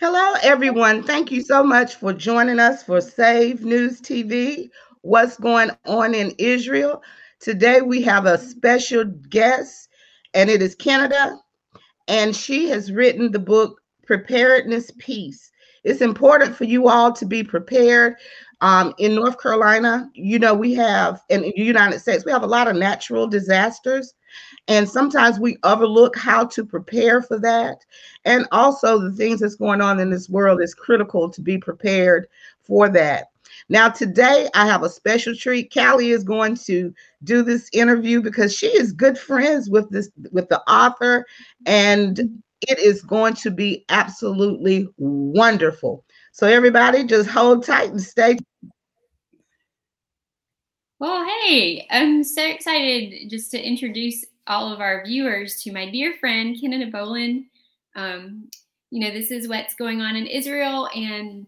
Hello, everyone. Thank you so much for joining us for SAVED News TV. What's going on in Israel? Today we have a special guest, and it is Kynada. and she has written the book Preparedness Peace. It's important for you all to be prepared. Um, in North Carolina, you know, we have, in the United States, we have a lot of natural disasters. And sometimes we overlook how to prepare for that. And also, the things that's going on in this world is critical to be prepared for that. Now, today I have a special treat. Callie is going to do this interview because she is good friends with this with the author, and it is going to be absolutely wonderful. So, everybody, just hold tight and stay. Well, hey, I'm so excited just to introduce all of our viewers to my dear friend Kynada Boland. Um, you know, this is what's going on in Israel, and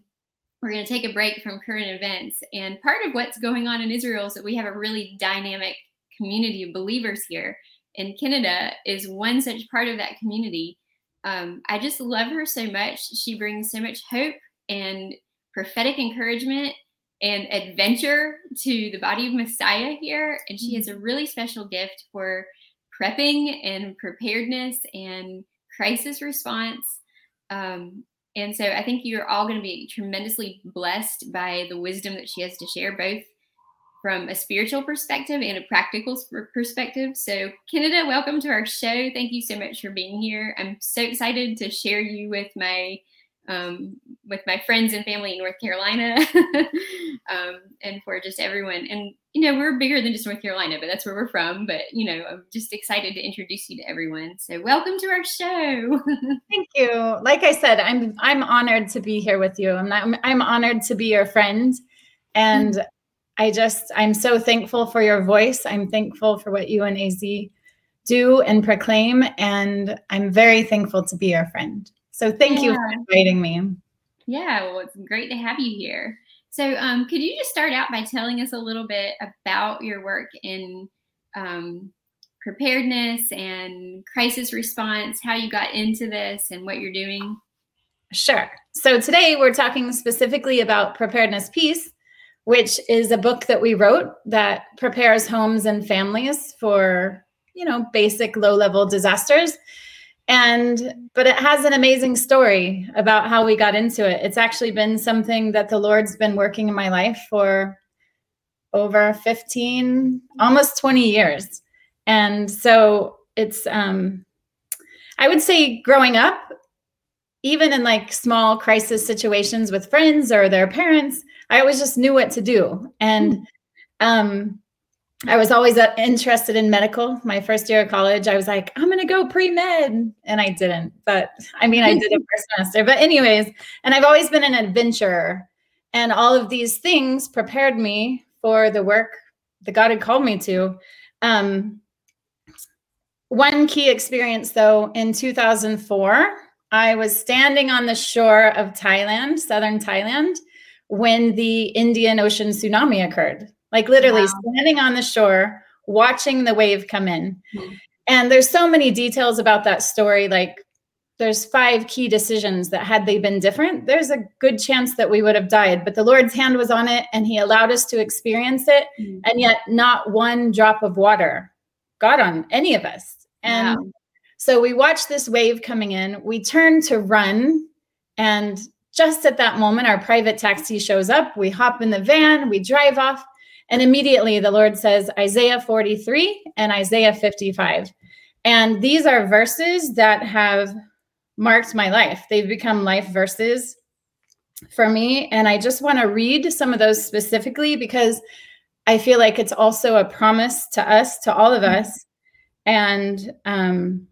we're going to take a break from current events. And part of what's going on in Israel is that we have a really dynamic community of believers here. And Kenneda is one such part of that community. Um, I just love her so much. She brings so much hope and prophetic encouragement and adventure to the body of Messiah here. And she has a really special gift for prepping and preparedness and crisis response. Um, and so I think you're all going to be tremendously blessed by the wisdom that she has to share, both from a spiritual perspective and a practical perspective. So, Kynada, welcome to our show. Thank you so much for being here. I'm so excited to share you with my um, with my friends and family in North Carolina, um, and for just everyone. And you know, we're bigger than just North Carolina, but that's where we're from. But you know, I'm just excited to introduce you to everyone. So, welcome to our show. Thank you. Like I said, I'm I'm honored to be here with you. I'm I'm, I'm honored to be your friend, and. I just I'm so thankful for your voice. I'm thankful for what you and Az do and proclaim, and I'm very thankful to be your friend. So thank yeah. you for inviting me. Yeah, well, it's great to have you here. So, um, could you just start out by telling us a little bit about your work in um, preparedness and crisis response, how you got into this, and what you're doing? Sure. So, today we're talking specifically about Preparedness Peace, which is a book that we wrote that prepares homes and families for, you know, basic low level disasters and but it has an amazing story about how we got into it. It's actually been something that the lord's been working in my life for over 15 almost 20 years. And so it's um i would say growing up even in like small crisis situations with friends or their parents i always just knew what to do. And um I was always uh, interested in medical. My first year of college, I was like, I'm going to go pre med. And I didn't. But I mean, I did it first semester. But, anyways, and I've always been an adventurer. And all of these things prepared me for the work that God had called me to. Um, one key experience, though, in 2004, I was standing on the shore of Thailand, southern Thailand, when the Indian Ocean tsunami occurred like literally wow. standing on the shore, watching the wave come in. Mm-hmm. And there's so many details about that story. Like there's five key decisions that had they been different, there's a good chance that we would have died. But the Lord's hand was on it and he allowed us to experience it. Mm-hmm. And yet not one drop of water got on any of us. And wow. so we watched this wave coming in. We turned to run and just at that moment, our private taxi shows up. We hop in the van, we drive off, and immediately the Lord says Isaiah 43 and Isaiah 55. And these are verses that have marked my life. They've become life verses for me. And I just want to read some of those specifically because I feel like it's also a promise to us, to all of us. And um,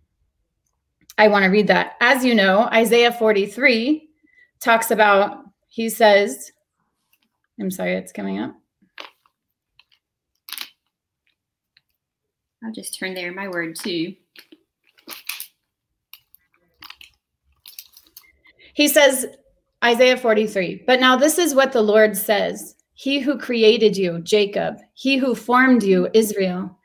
I want to read that. As you know, Isaiah 43 talks about, he says, I'm sorry, it's coming up. I'll just turn there my word too. He says, Isaiah 43, but now this is what the Lord says He who created you, Jacob, he who formed you, Israel,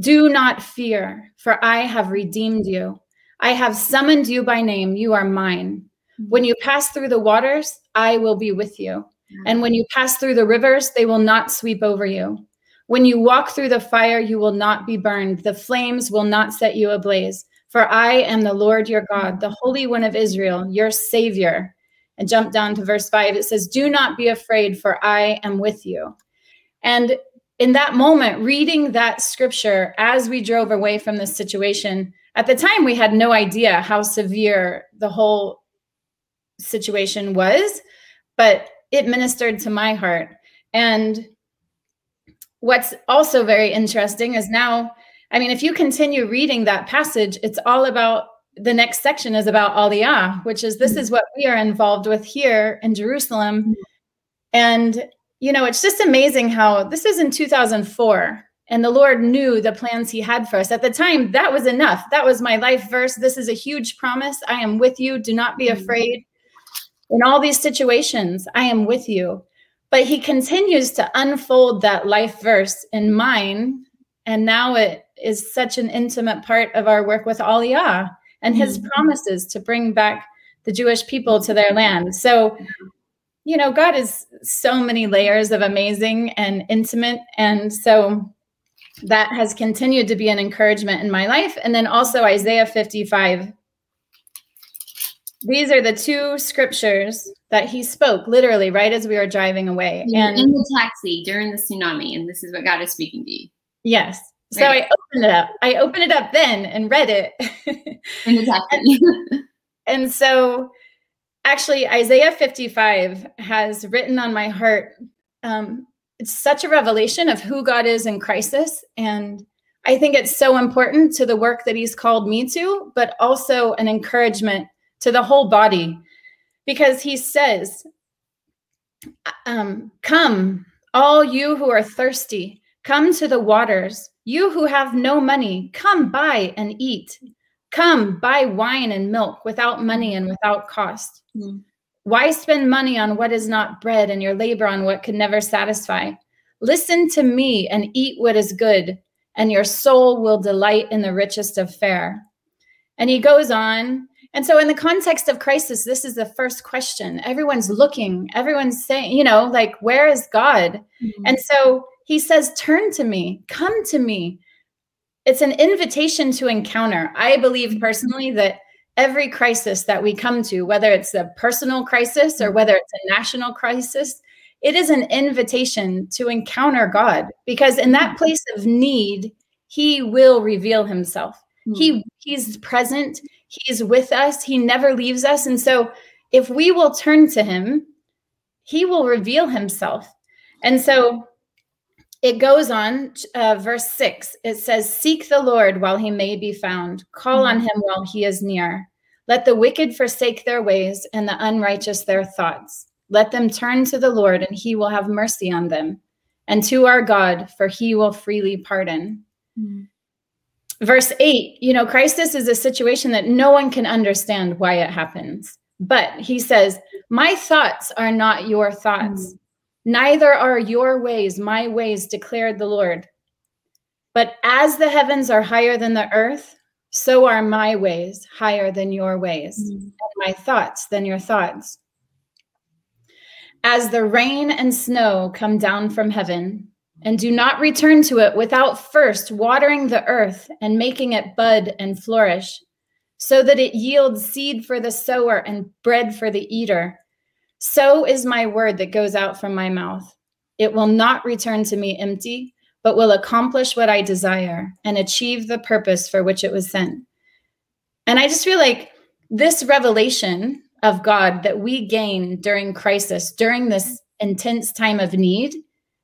do not fear, for I have redeemed you. I have summoned you by name. You are mine. When you pass through the waters, I will be with you. And when you pass through the rivers, they will not sweep over you. When you walk through the fire, you will not be burned. The flames will not set you ablaze. For I am the Lord your God, the Holy One of Israel, your Savior. And jump down to verse five. It says, Do not be afraid, for I am with you. And in that moment, reading that scripture as we drove away from this situation, at the time we had no idea how severe the whole situation was, but it ministered to my heart. And what's also very interesting is now, I mean, if you continue reading that passage, it's all about the next section is about Aliyah, which is this mm. is what we are involved with here in Jerusalem. Mm. And, you know, it's just amazing how this is in 2004 and the Lord knew the plans He had for us. At the time, that was enough. That was my life verse. This is a huge promise. I am with you. Do not be mm. afraid. In all these situations, I am with you. But He continues to unfold that life verse in mine. And now it is such an intimate part of our work with Aliyah and His mm-hmm. promises to bring back the Jewish people to their land. So, you know, God is so many layers of amazing and intimate. And so that has continued to be an encouragement in my life. And then also Isaiah 55. These are the two scriptures that he spoke literally right as we were driving away. And in the taxi during the tsunami. And this is what God is speaking to you. Yes. So right. I opened it up. I opened it up then and read it. in the taxi. and, and so actually Isaiah 55 has written on my heart um, it's such a revelation of who God is in crisis. And I think it's so important to the work that He's called me to, but also an encouragement to the whole body because He says, um, Come, all you who are thirsty, come to the waters. You who have no money, come buy and eat. Come buy wine and milk without money and without cost. Mm. Why spend money on what is not bread and your labor on what could never satisfy? Listen to me and eat what is good, and your soul will delight in the richest of fare. And he goes on. And so, in the context of crisis, this is the first question. Everyone's looking, everyone's saying, you know, like, where is God? Mm-hmm. And so he says, Turn to me, come to me. It's an invitation to encounter. I believe personally that every crisis that we come to, whether it's a personal crisis or whether it's a national crisis, it is an invitation to encounter God because in that place of need, He will reveal Himself. Mm. He He's present. He's with us. He never leaves us. And so, if we will turn to Him, He will reveal Himself. And so, it goes on, uh, verse six. It says, Seek the Lord while he may be found, call on mm-hmm. him while he is near. Let the wicked forsake their ways and the unrighteous their thoughts. Let them turn to the Lord, and he will have mercy on them, and to our God, for he will freely pardon. Mm. Verse 8, you know, crisis is a situation that no one can understand why it happens. But he says, My thoughts are not your thoughts. Mm. Neither are your ways my ways, declared the Lord. But as the heavens are higher than the earth, so are my ways higher than your ways, mm. and my thoughts than your thoughts. As the rain and snow come down from heaven, and do not return to it without first watering the earth and making it bud and flourish, so that it yields seed for the sower and bread for the eater so is my word that goes out from my mouth. It will not return to me empty, but will accomplish what I desire and achieve the purpose for which it was sent. And I just feel like this revelation of God that we gain during crisis, during this intense time of need,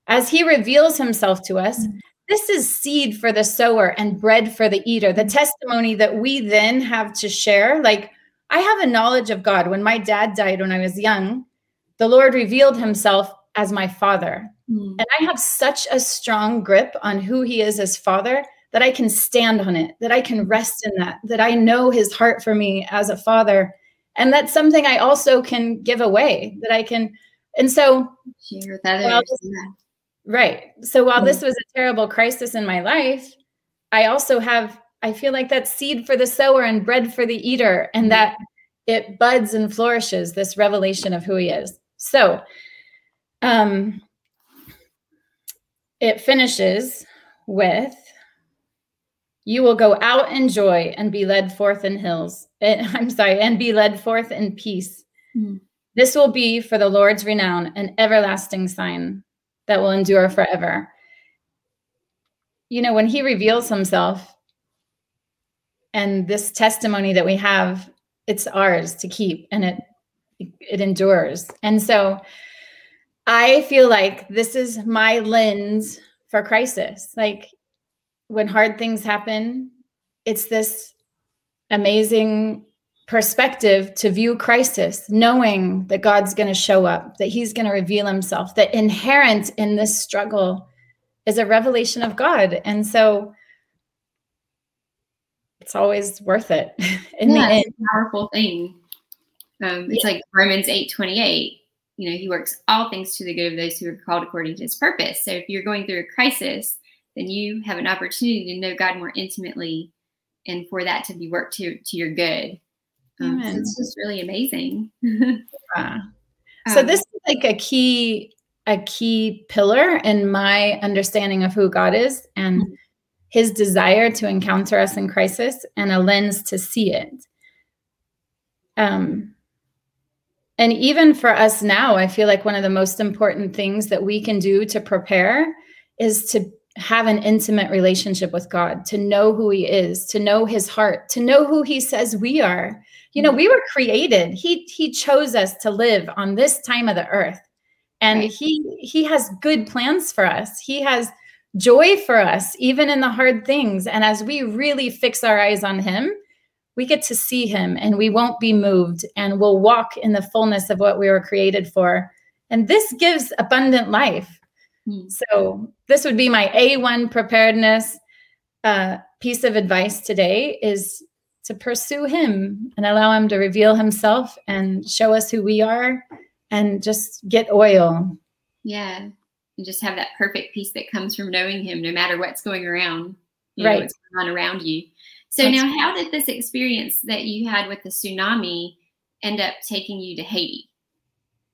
as He reveals Himself to us, mm. this is seed for the sower and bread for the eater. The mm. testimony that we then have to share. Like, I have a knowledge of God. When my dad died when I was young, the Lord revealed himself as my father. Mm. And I have such a strong grip on who he is as father that I can stand on it, that I can mm. rest in that, that I know his heart for me as a father. And that's something I also can give away, that I can. And so, share with others. This, right. So while this was a terrible crisis in my life, I also have, I feel like that seed for the sower and bread for the eater, and mm. that it buds and flourishes this revelation of who he is. So, um, it finishes with you will go out in joy and be led forth in hills. I'm sorry, and be led forth in peace. Mm-hmm. This will be for the Lord's renown, an everlasting sign that will endure forever. You know, when he reveals himself and this testimony that we have, it's ours to keep and it it endures. And so I feel like this is my lens for crisis. Like when hard things happen, it's this amazing perspective to view crisis, knowing that God's going to show up, that He's going to reveal Himself, that inherent in this struggle is a revelation of God. And so it's always worth it in yeah, the end. powerful thing. Um, it's yeah. like Romans 8 28. You know, he works all things to the good of those who are called according to his purpose. So if you're going through a crisis, then you have an opportunity to know God more intimately and for that to be worked to to your good. Um, so it's just really amazing. yeah. So um, this is like a key a key pillar in my understanding of who God is and mm-hmm. his desire to encounter us in crisis and a lens to see it. Um and even for us now, I feel like one of the most important things that we can do to prepare is to have an intimate relationship with God, to know who He is, to know His heart, to know who He says we are. You know, we were created. He He chose us to live on this time of the earth, and right. He He has good plans for us. He has joy for us, even in the hard things. And as we really fix our eyes on Him, we get to see Him, and we won't be moved, and we'll walk in the fullness of what we were created for. And this gives abundant life Hmm. So this would be my A1 preparedness uh, piece of advice today is to pursue him and allow him to reveal himself and show us who we are and just get oil. Yeah. And just have that perfect peace that comes from knowing him no matter what's going around. You right. Know, what's going on around you. So That's now how did this experience that you had with the tsunami end up taking you to Haiti?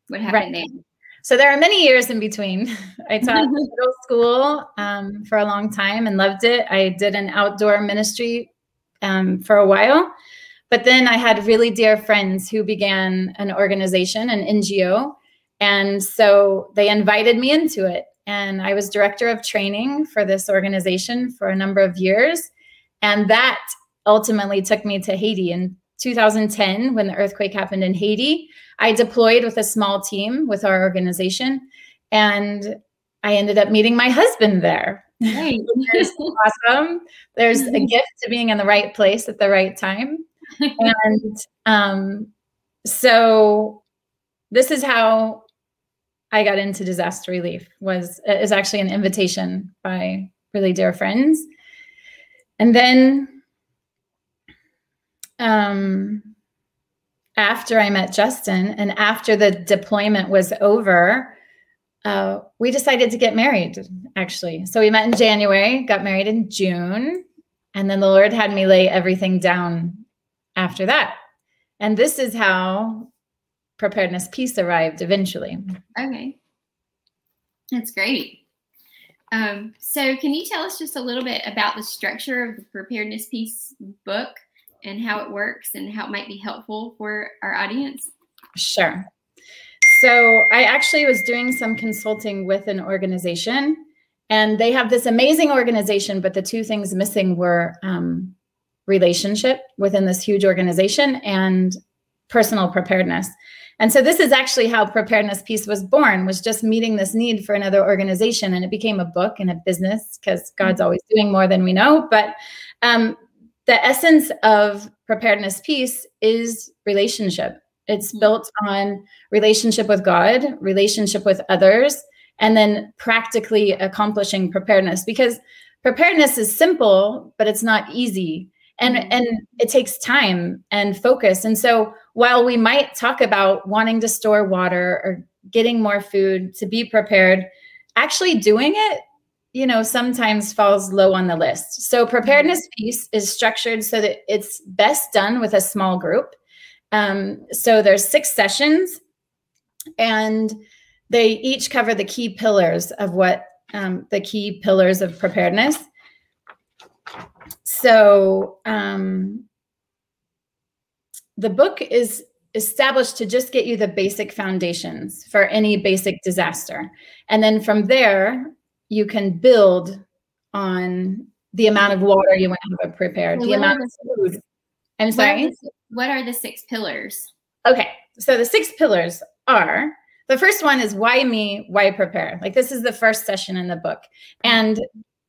What happened right. there? So there are many years in between. I taught middle school um, for a long time and loved it. I did an outdoor ministry um, for a while. But then I had really dear friends who began an organization, an NGO. And so they invited me into it. And I was director of training for this organization for a number of years. And that ultimately took me to Haiti in 2010 when the earthquake happened in Haiti. I deployed with a small team with our organization, and I ended up meeting my husband there. Right. awesome. There's a mm-hmm. gift to being in the right place at the right time. and um, so this is how I got into disaster relief was is actually an invitation by really dear friends. And then um after I met Justin and after the deployment was over, uh, we decided to get married, actually. So we met in January, got married in June, and then the Lord had me lay everything down after that. And this is how preparedness peace arrived eventually. Okay. That's great. Um, so, can you tell us just a little bit about the structure of the preparedness peace book? and how it works and how it might be helpful for our audience? Sure. So, I actually was doing some consulting with an organization, and they have this amazing organization, but the two things missing were um, relationship within this huge organization and personal preparedness. And so this is actually how Preparedness Peace was born was just meeting this need for another organization and it became a book and a business because God's always doing more than we know. But um, the essence of Preparedness Peace is relationship. It's mm-hmm. built on relationship with God, relationship with others, and then practically accomplishing preparedness because preparedness is simple, but it's not easy. And, mm-hmm. and it takes time and focus. And so while we might talk about wanting to store water or getting more food to be prepared, actually doing it you know, sometimes falls low on the list. So preparedness mm-hmm. is structured so that it's best done with a small group. Um, so there's six sessions, and they each cover the key pillars of what um, the key pillars of preparedness. So um, the book is established to just get you the basic foundations for any basic disaster. And then from there, you can build on the amount of water you want to have prepared, the amount of food. I'm sorry. What are, the, six pillars? Okay. So the six pillars are the first one is why me, why prepare? Like this is the first session in the book. And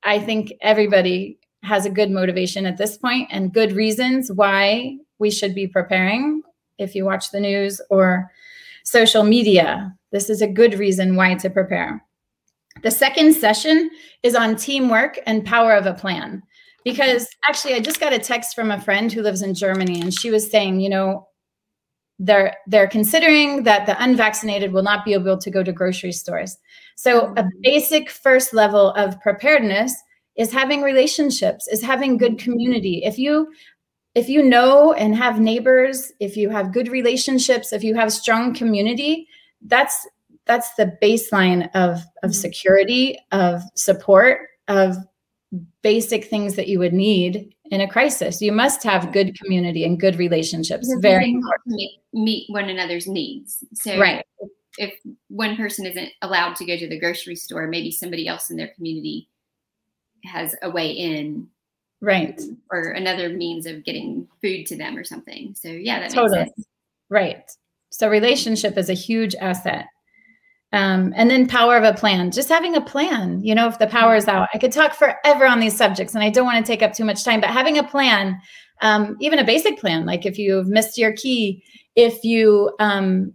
I think everybody has a good motivation at this point and good reasons why we should be preparing if you watch the news or social media. This is a good reason why to prepare. The second session is on teamwork and power of a plan. Because actually, I just got a text from a friend who lives in Germany, and she was saying, you know, they're they're considering that the unvaccinated will not be able to go to grocery stores. So a basic first level of preparedness is having relationships, is having good community. If you if you know and have neighbors, if you have good relationships, if you have strong community, that's that's the baseline of of mm-hmm. security, of support, of basic things that you would need in a crisis. You must have good community and good relationships. Because Very important. Meet one another's needs. So right. if one person isn't allowed to go to the grocery store, maybe somebody else in their community has a way in right or another means of getting food to them or something so yeah that totally. makes sense right so relationship is a huge asset um, and then power of a plan just having a plan you know if the power is out i could talk forever on these subjects and i don't want to take up too much time but having a plan um, even a basic plan like if you've missed your key if you um,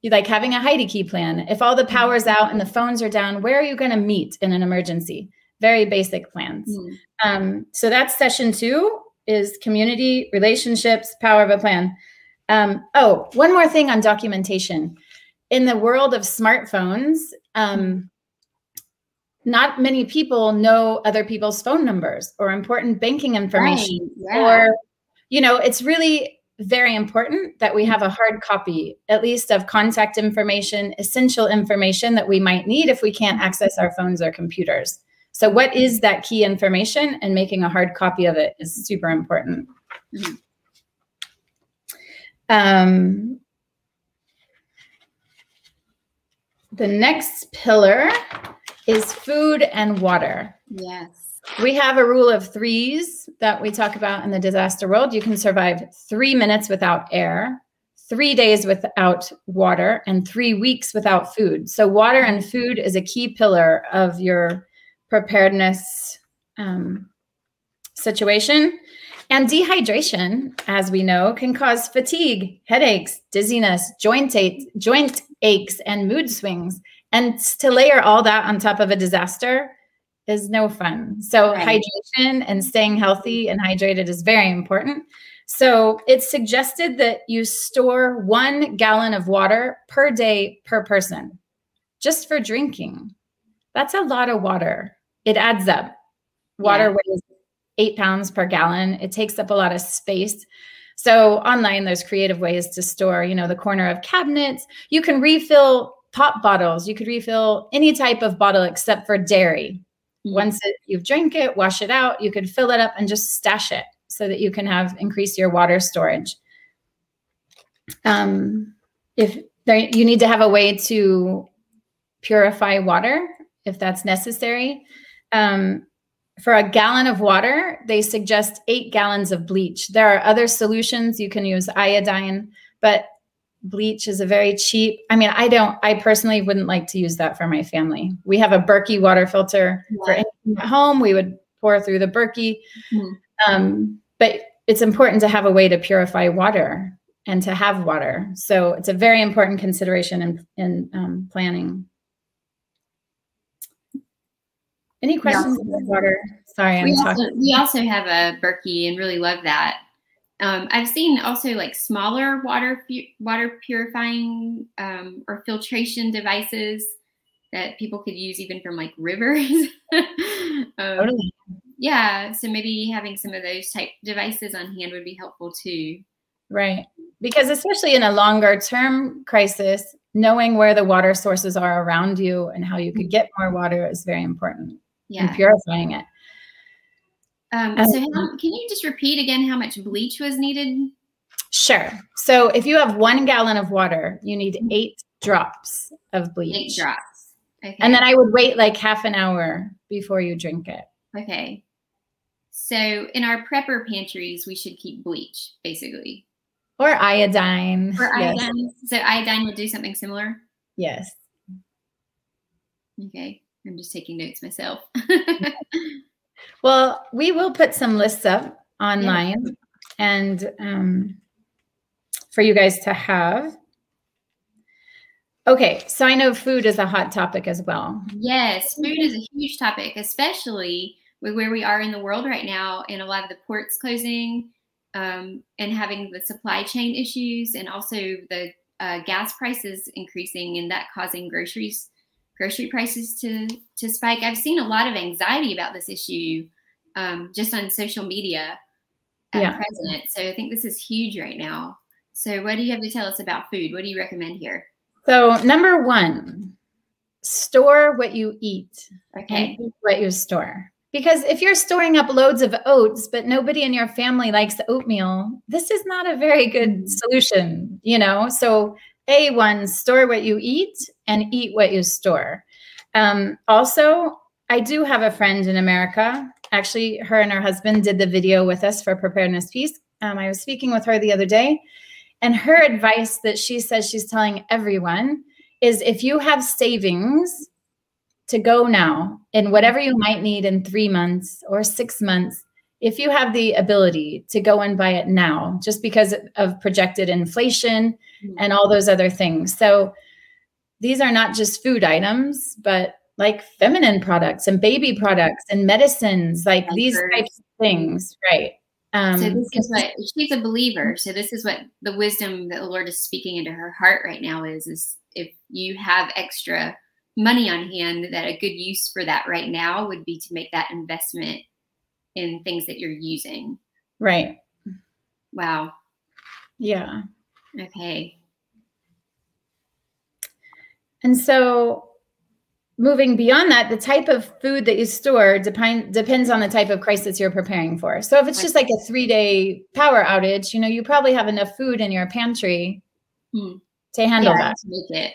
you like having a hide-a-key plan if all the power's out and the phones are down where are you going to meet in an emergency very basic plans. Mm. Um, so that's session two is community relationships, power of a plan. Um, oh, one more thing on documentation. In the world of smartphones, um, not many people know other people's phone numbers or important banking information. Right. Yeah. Or, you know, it's really very important that we have a hard copy, at least of contact information, essential information that we might need if we can't access our phones or computers. So, what is that key information? And making a hard copy of it is super important. Mm-hmm. Um, the next pillar is food and water. Yes. We have a rule of threes that we talk about in the disaster world. You can survive three minutes without air, three days without water, and three weeks without food. So, water and food is a key pillar of your preparedness um, situation. And dehydration, as we know, can cause fatigue, headaches, dizziness, joint, joint aches, and mood swings. And to layer all that on top of a disaster is no fun. So, right. hydration and staying healthy and hydrated is very important. So, it's suggested that you store one gallon of water per day per person just for drinking. That's a lot of water it adds up. Water yeah. weighs eight pounds per gallon. It takes up a lot of space. So online, there's creative ways to store, you know, the corner of cabinets. You can refill pop bottles. You could refill any type of bottle except for dairy. Mm-hmm. Once it, you've drank it, wash it out. You could fill it up and just stash it so that you can have increase your water storage. Um, if there, you need to have a way to purify water if that's necessary um, for a gallon of water, they suggest eight gallons of bleach. There are other solutions. You can use iodine, but bleach is a very cheap. I mean, I don't, I personally wouldn't like to use that for my family. We have a Berkey water filter yeah. for anything at home. We would pour through the Berkey. Mm-hmm. Um, but it's important to have a way to purify water and to have water. So it's a very important consideration in, in um, planning. Any questions on the water? Sorry, I'm we talking. Also, we also have a Berkey and really love that. Um, I've seen also like smaller water water purifying um, or filtration devices that people could use even from like rivers. um, totally. Yeah, so maybe having some of those type devices on hand would be helpful too. Right. Because especially in a longer term crisis, knowing where the water sources are around you and how you could get more water is very important. Yeah. And purifying it. Um, so how, can you just repeat again how much bleach was needed? Sure. So if you have one gallon of water, you need eight drops of bleach. Eight drops. Okay. And then I would wait like half an hour before you drink it. Okay. So in our prepper pantries, we should keep bleach, basically. Or iodine. Or Yes. iodine. So iodine would do something similar. Yes. Okay. I'm just taking notes myself. Well, we will put some lists up online and um, for you guys to have. Okay, so I know food is a hot topic as well. yes, food is a huge topic, especially with where we are in the world right now and a lot of the ports closing um, and having the supply chain issues and also the uh, gas prices increasing and that causing groceries grocery prices to to spike. I've seen a lot of anxiety about this issue um, just on social media at Yeah. present. So I think this is huge right now. So what do you have to tell us about food? What do you recommend here? So, number one, store what you eat Okay. eat what you store. Because if you're storing up loads of oats, but nobody in your family likes oatmeal, this is not a very good solution, you know? So, A1, store what you eat and eat what you store. Um, also, I do have a friend in America. Actually, her and her husband did the video with us for Preparedness Peace. Um, I was speaking with her the other day, and her advice that she says she's telling everyone is if you have savings to go now in whatever you might need in three months or six months, if you have the ability to go and buy it now, just because of projected inflation and all those other things. So these are not just food items, but like feminine products and baby products and medicines, like these types of things, right? Um, so this is what she's a believer. So this is what the wisdom that the Lord is speaking into her heart right now is: is if you have extra money on hand, that a good use for that right now would be to make that investment in things that you're using. right. Wow. Yeah. Okay. And so moving beyond that, the type of food that you store depend, depends on the type of crisis you're preparing for. So if it's just like a three day power outage, you know, you probably have enough food in your pantry Hmm. to handle Yeah, that. to.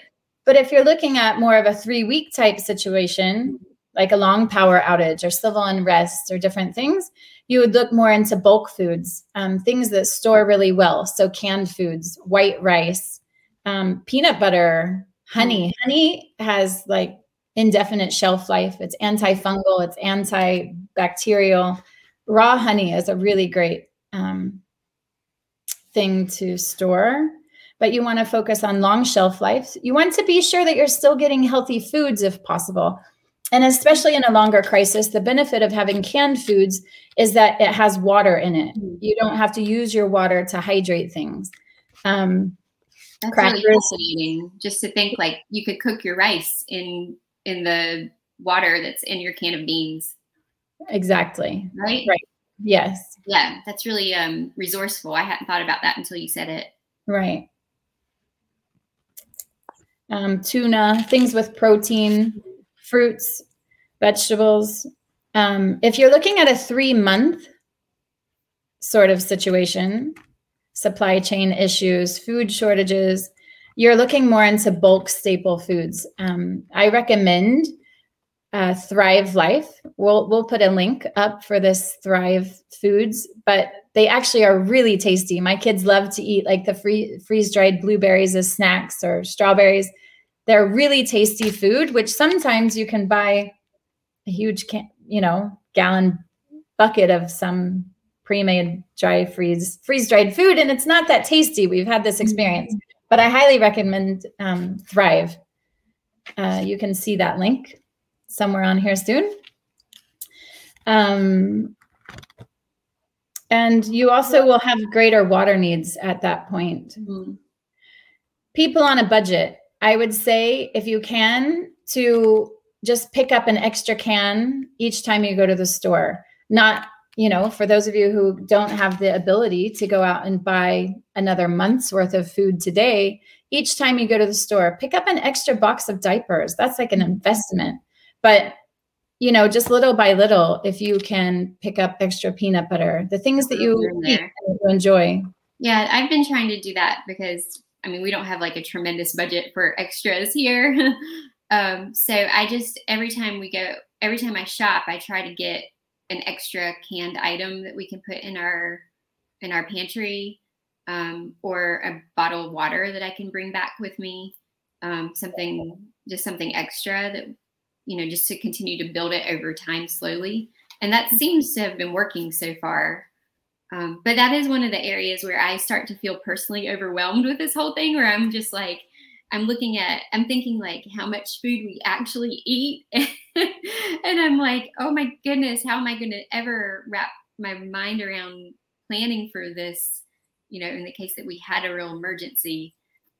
But if you're looking at more of a three week type situation, like a long power outage or civil unrest or different things, you would look more into bulk foods, um, things that store really well. So canned foods, white rice, um, peanut butter, honey. Honey has like indefinite shelf life. It's antifungal, it's antibacterial. Raw honey is a really great um, thing to store but you want to focus on long shelf life. You want to be sure that you're still getting healthy foods if possible. And especially in a longer crisis, the benefit of having canned foods is that it has water in it. You don't have to use your water to hydrate things. Um, That's Crackers. really fascinating. Just to think, like you could cook your rice in in the water that's in your can of beans, exactly. right? Right. Yes. Yeah, that's really um, resourceful. I hadn't thought about that until you said it. Right. Um, tuna, things with protein, fruits, vegetables. Um, if you're looking at a three month sort of situation, supply chain issues, food shortages, you're looking more into bulk staple foods. Um, I recommend uh, Thrive Life. We'll we'll put a link up for this Thrive Foods, but they actually are really tasty. My kids love to eat like the free, freeze dried blueberries as snacks or strawberries. They're really tasty food, which sometimes you can buy a huge can, you know, gallon bucket of some pre-made dry freeze freeze dried food, and it's not that tasty. We've had this experience, but I highly recommend um, Thrive. Uh, you can see that link somewhere on here soon. Um, and you also will have greater water needs at that point. Mhm. People on a budget, I would say, if you can, to just pick up an extra can each time you go to the store. Not you know, for those of you who don't have the ability to go out and buy another month's worth of food today, each time you go to the store, pick up an extra box of diapers. That's like an investment. But you know, just little by little, if you can pick up extra peanut butter, the things that you, eat, you enjoy. Yeah, I've been trying to do that because I mean, we don't have like a tremendous budget for extras here. um, so I just every time we go, every time I shop, I try to get an extra canned item that we can put in our in our pantry um, or a bottle of water that I can bring back with me. Um, something just something extra that you know just to continue to build it over time slowly, and that seems to have been working so far. Um, but that is one of the areas where I start to feel personally overwhelmed with this whole thing, where I'm just like, I'm looking at, I'm thinking like how much food we actually eat. and I'm like, oh my goodness, how am I going to ever wrap my mind around planning for this? You know, in the case that we had a real emergency,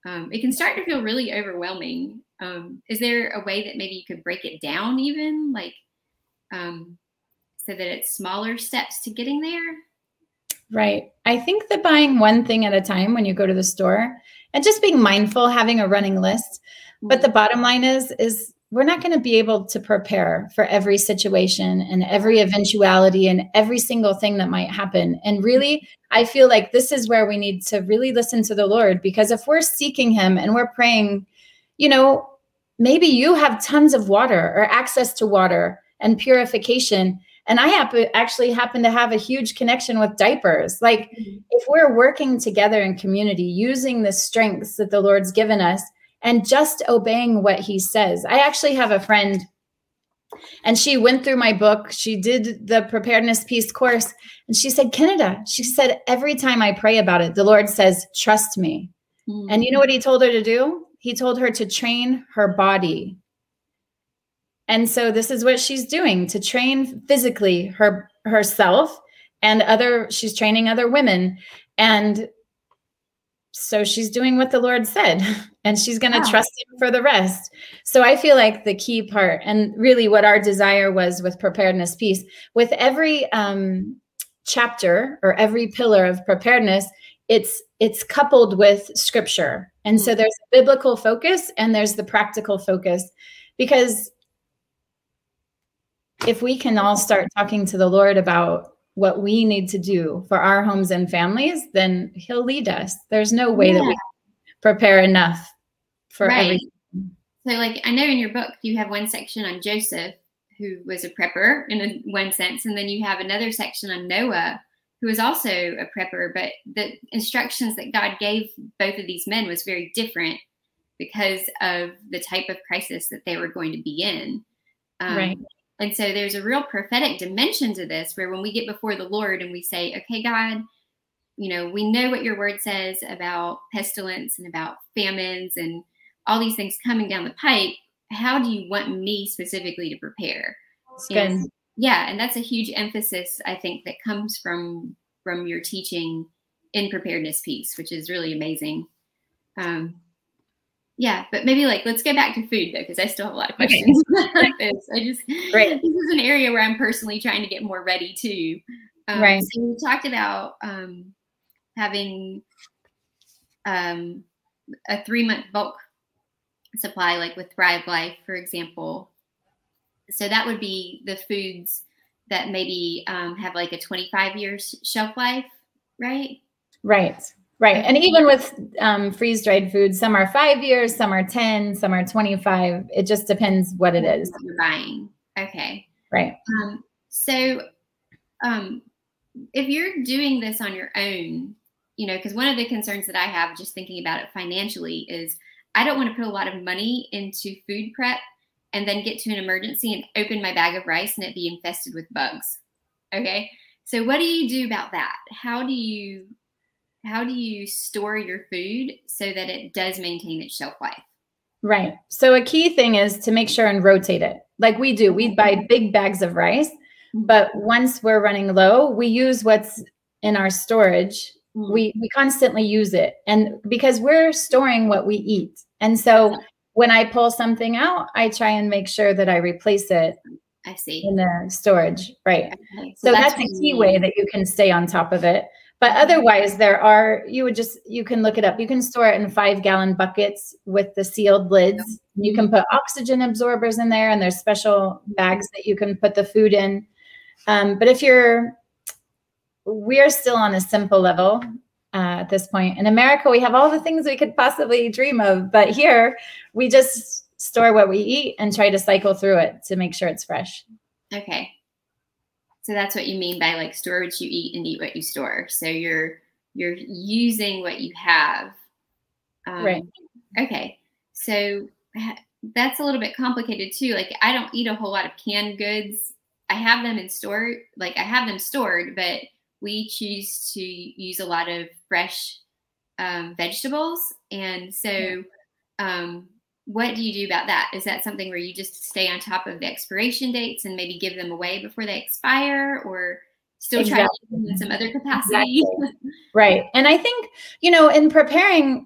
um, it can start to feel really overwhelming. Um, is there a way that maybe you could break it down even like, um, so that it's smaller steps to getting there? Right. I think that buying one thing at a time when you go to the store and just being mindful, having a running list. But the mm-hmm. bottom line is, is we're not going to be able to prepare for every situation and every eventuality and every single thing that might happen. And mm-hmm. really, I feel like this is where we need to really listen to the Lord because if we're seeking Him and we're praying, you know, maybe you have tons of water or access to water and purification and i happen actually happen to have a huge connection with diapers. Like mm-hmm. if we're working together in community using the strengths that the lord's given us and just obeying what he says. I actually have a friend and she went through my book. She did the Preparedness Peace course and she said Kynada she said every time i pray about it the lord says trust me mm-hmm. and you know what he told her to do? He told her to train her body and so this is what she's doing to train physically her herself and other she's training other women and so she's doing what the lord said and she's going to wow. trust him for the rest so i feel like the key part and really what our desire was with Preparedness Peace with every um, chapter or every pillar of preparedness it's it's coupled with scripture and so hmm. there's a biblical focus and there's the practical focus because if we can all start talking to the Lord about what we need to do for our homes and families, then He'll lead us. There's no way yeah. that we prepare enough for right. everything. So, like, I know in your book you have one section on Joseph, who was a prepper in a, one sense, and then you have another section on Noah, who was also a prepper. But the instructions that God gave both of these men was very different because of the type of crisis that they were going to be in. Um, right. And so there's a real prophetic dimension to this where when we get before the Lord and we say, okay, God, you know, we know what your word says about pestilence and about famines and all these things coming down the pipe. How do you want me specifically to prepare? And, yeah, and that's a huge emphasis I think that comes from from your teaching in Preparedness Peace, which is really amazing. Um, yeah, but maybe like let's get back to food though, because I still have a lot of questions okay. like this. I just Great. this is an area where I'm personally trying to get more ready too. Um, right. So we talked about um, having um, a three month bulk supply, like with Thrive Life, for example. So that would be the foods that maybe um, have like a 25 years shelf life, right? Right. Right. And even with um, freeze dried foods, some are five years, some are 10, some are 25. It just depends what it is. What you're buying. Okay. Right. Um, so um, if you're doing this on your own, you know, because one of the concerns that I have just thinking about it financially is I don't want to put a lot of money into food prep and then get to an emergency and open my bag of rice and it be infested with bugs. Okay. So what do you do about that? How do you how do you store your food so that it does maintain its shelf life? Right. So a key thing is to make sure and rotate it. Like we do, we buy big bags of rice, mm-hmm. but once we're running low, we use what's in our storage. Mm-hmm. We we constantly use it. And because we're storing what we eat. And so when I pull something out, I try and make sure that I replace it I see. in the storage, right? Okay, So that's, what a key way that you can stay on top of it. But otherwise, there are, you would just, you can look it up. You can store it in five gallon buckets with the sealed lids. You can put oxygen absorbers in there, and there's special bags that you can put the food in. Um, but if you're, we're still on a simple level uh, at this point. In America, we have all the things we could possibly dream of. But here, we just store what we eat and try to cycle through it to make sure it's fresh. Okay. So that's what you mean by like store what you eat and eat what you store. So you're you're using what you have. Um, Right. Okay. So that's a little bit complicated too. Like I don't eat a whole lot of canned goods. I have them in store, like I have them stored, but we choose to use a lot of fresh um, vegetables. And so, um, what do you do about that? Is that something where you just stay on top of the expiration dates and maybe give them away before they expire, or still try to use them in some other capacity? Right. And I think, you know, in preparing,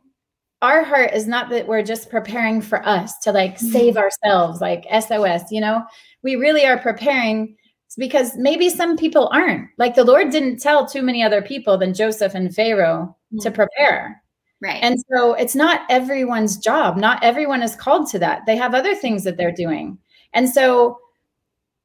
our heart is not that we're just preparing for us to like Mhm. save ourselves, like SOS, you know, we really are preparing because maybe some people aren't. Like the Lord didn't tell too many other people than Joseph and Pharaoh to Mhm. prepare. Right. And so it's not everyone's job. Not everyone is called to that. They have other things that they're doing. And so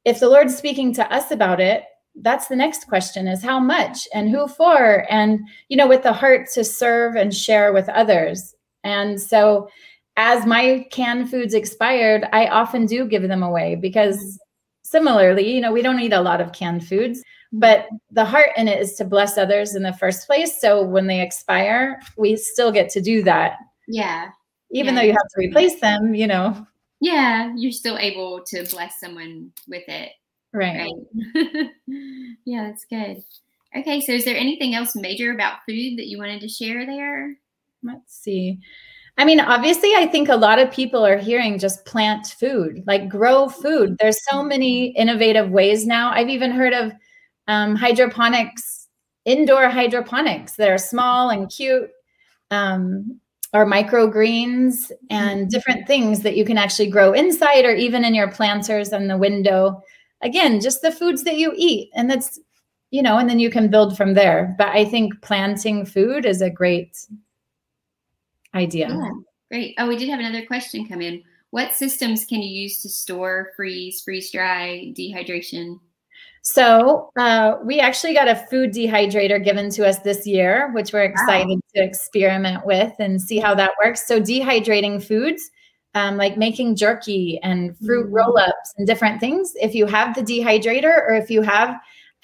if the Lord's speaking to us about it, that's the next question is how much and who for and you know with the heart to serve and share with others. And so as my canned foods expired, I often do give them away because similarly, you know, we don't eat a lot of canned foods, but the heart in it is to bless others in the first place. So when they expire, we still get to do that. yeah. Even Yeah. though you have to replace them, you know. Yeah. You're still able to bless someone with it. Right. Right. yeah, that's good. Okay, so is there anything else major about food that you wanted to share there? Let's see. I mean, obviously, I think a lot of people are hearing just plant food, like grow food. There's so many innovative ways now. I've even heard of um, hydroponics, indoor hydroponics that are small and cute, um, or microgreens and different things that you can actually grow inside or even in your planters in the window. Again, just the foods that you eat. And that's, you know, and then you can build from there. But I think planting food is a great idea. Yeah, great. Oh, we did have another question come in. What systems can you use to store, freeze, freeze dry, dehydration? So uh, we actually got a food dehydrator given to us this year, which we're excited to experiment with and see how that works. So dehydrating foods, um, like making jerky and fruit Mhm. roll-ups and different things. If you have the dehydrator, or if you have,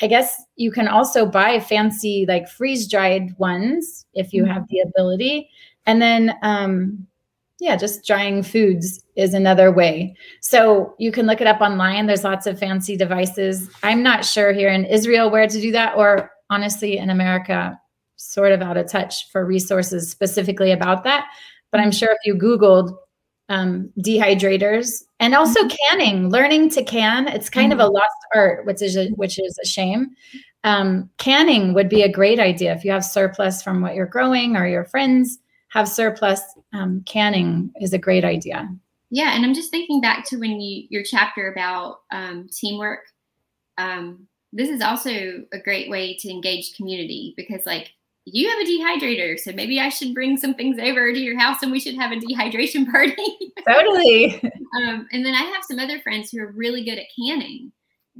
I guess you can also buy fancy like freeze-dried ones if you have the ability. And then, um, yeah, just drying foods is another way. So you can look it up online. There's lots of fancy devices. I'm not sure here in Israel where to do that, or honestly in America, sort of out of touch for resources specifically about that. But I'm sure if you Googled um, dehydrators and also canning, learning to can, it's kind of a lost art, which is a, which is a shame. Um, canning would be a great idea if you have surplus from what you're growing or your friends have surplus. Um, canning is a great idea. Yeah, and I'm just thinking back to when you your chapter about um, teamwork. Um, this is also a great way to engage community because, like, you have a dehydrator, so maybe I should bring some things over to your house and we should have a dehydration party. Totally um, and then I have some other friends who are really good at canning.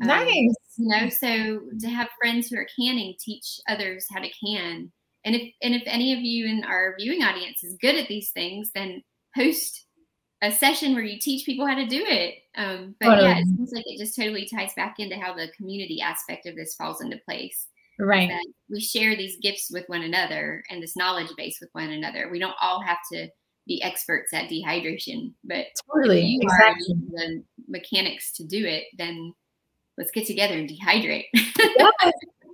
Um, nice. you know so to have friends who are canning teach others how to can and if and if any of you in our viewing audience is good at these things then host a session where you teach people how to do it. Um, but yeah it seems like it just totally ties back into how the community aspect of this falls into place. Right. we share these gifts with one another and this knowledge base with one another. We don't all have to be experts at dehydration but if Totally. you are the mechanics to do it then let's get together and dehydrate. Yes,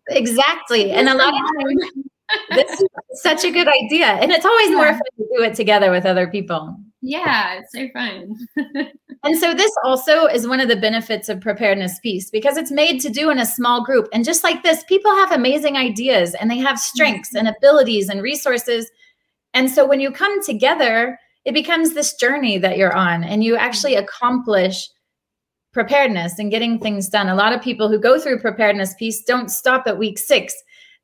exactly. And a lot of times, this is such a good idea. And it's always more fun to do it together with other people. yeah it's so fun And so this also is one of the benefits of Preparedness Peace because it's made to do in a small group. And just like this, people have amazing ideas and they have strengths and mm-hmm. abilities and resources. And so when you come together, it becomes this journey that you're on and you actually mm-hmm. accomplish preparedness and getting things done. A lot of people who go through Preparedness Peace don't stop at week six.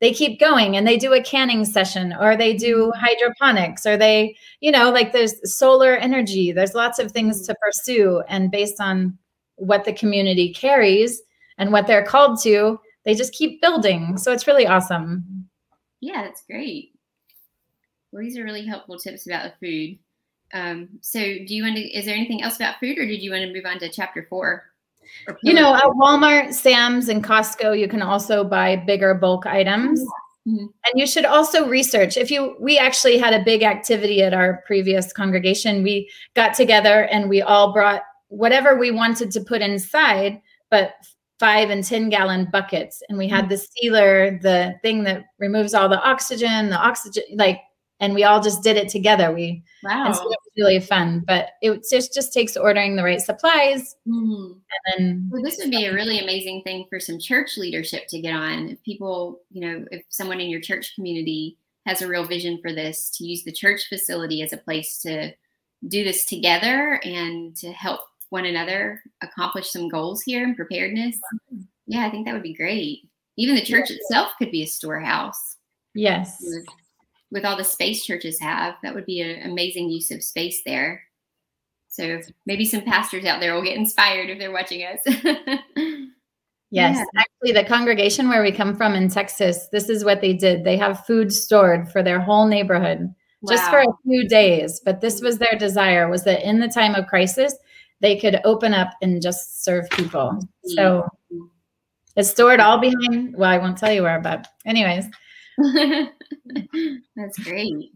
They keep going and they do a canning session or they do mm-hmm. hydroponics or they, you know, like there's solar energy. There's lots of things to pursue. And based on what the community carries and what they're called to, they just keep building. So it's really awesome. Yeah, that's great. Well, these are really helpful tips about the food. Um, so do you want to, is there anything else about food or did you want to move on to chapter four? You know, at Walmart, Sam's, and Costco, you can also buy bigger bulk items. Mm-hmm. And you should also research. If you, we actually had a big activity at our previous congregation. We got together and we all brought whatever we wanted to put inside, but five and 10 gallon buckets. And we had mm-hmm. the sealer, the thing that removes all the oxygen, the oxygen, like and we all just did it together. We wow, so it was really fun. But it just just takes ordering the right supplies, mm-hmm. and then. Well, this would be a really amazing thing for some church leadership to get on. If people, you know, if someone in your church community has a real vision for this, to use the church facility as a place to do this together and to help one another accomplish some goals here and preparedness. Yeah, I think that would be great. Even the church yeah. itself could be a storehouse. Yes with all the space churches have. That would be an amazing use of space there. So maybe some pastors out there will get inspired if they're watching us. yes, yeah. actually, the congregation where we come from in Texas, this is what they did. They have food stored for their whole neighborhood wow. just for a few days. But this was their desire: was that in the time of crisis, they could open up and just serve people. So mm-hmm. it's stored all behind. Well, I won't tell you where, but anyways. That's great.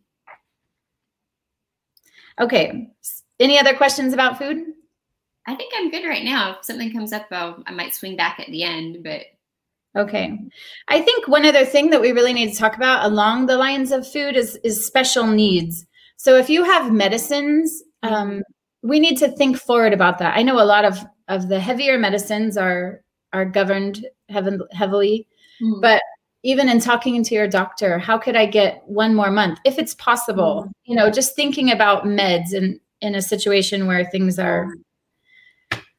Okay. Any other questions about food? I think I'm good right now. If something comes up, I'll, I might swing back at the end, but. Okay. I think one other thing that we really need to talk about along the lines of food is, is special needs. So if you have medicines, um, we need to think forward about that. I know a lot of, of the heavier medicines are are governed heavily, mm. but even in talking to your doctor how could i get one more month if it's possible mm-hmm. you know just thinking about meds in in a situation where things are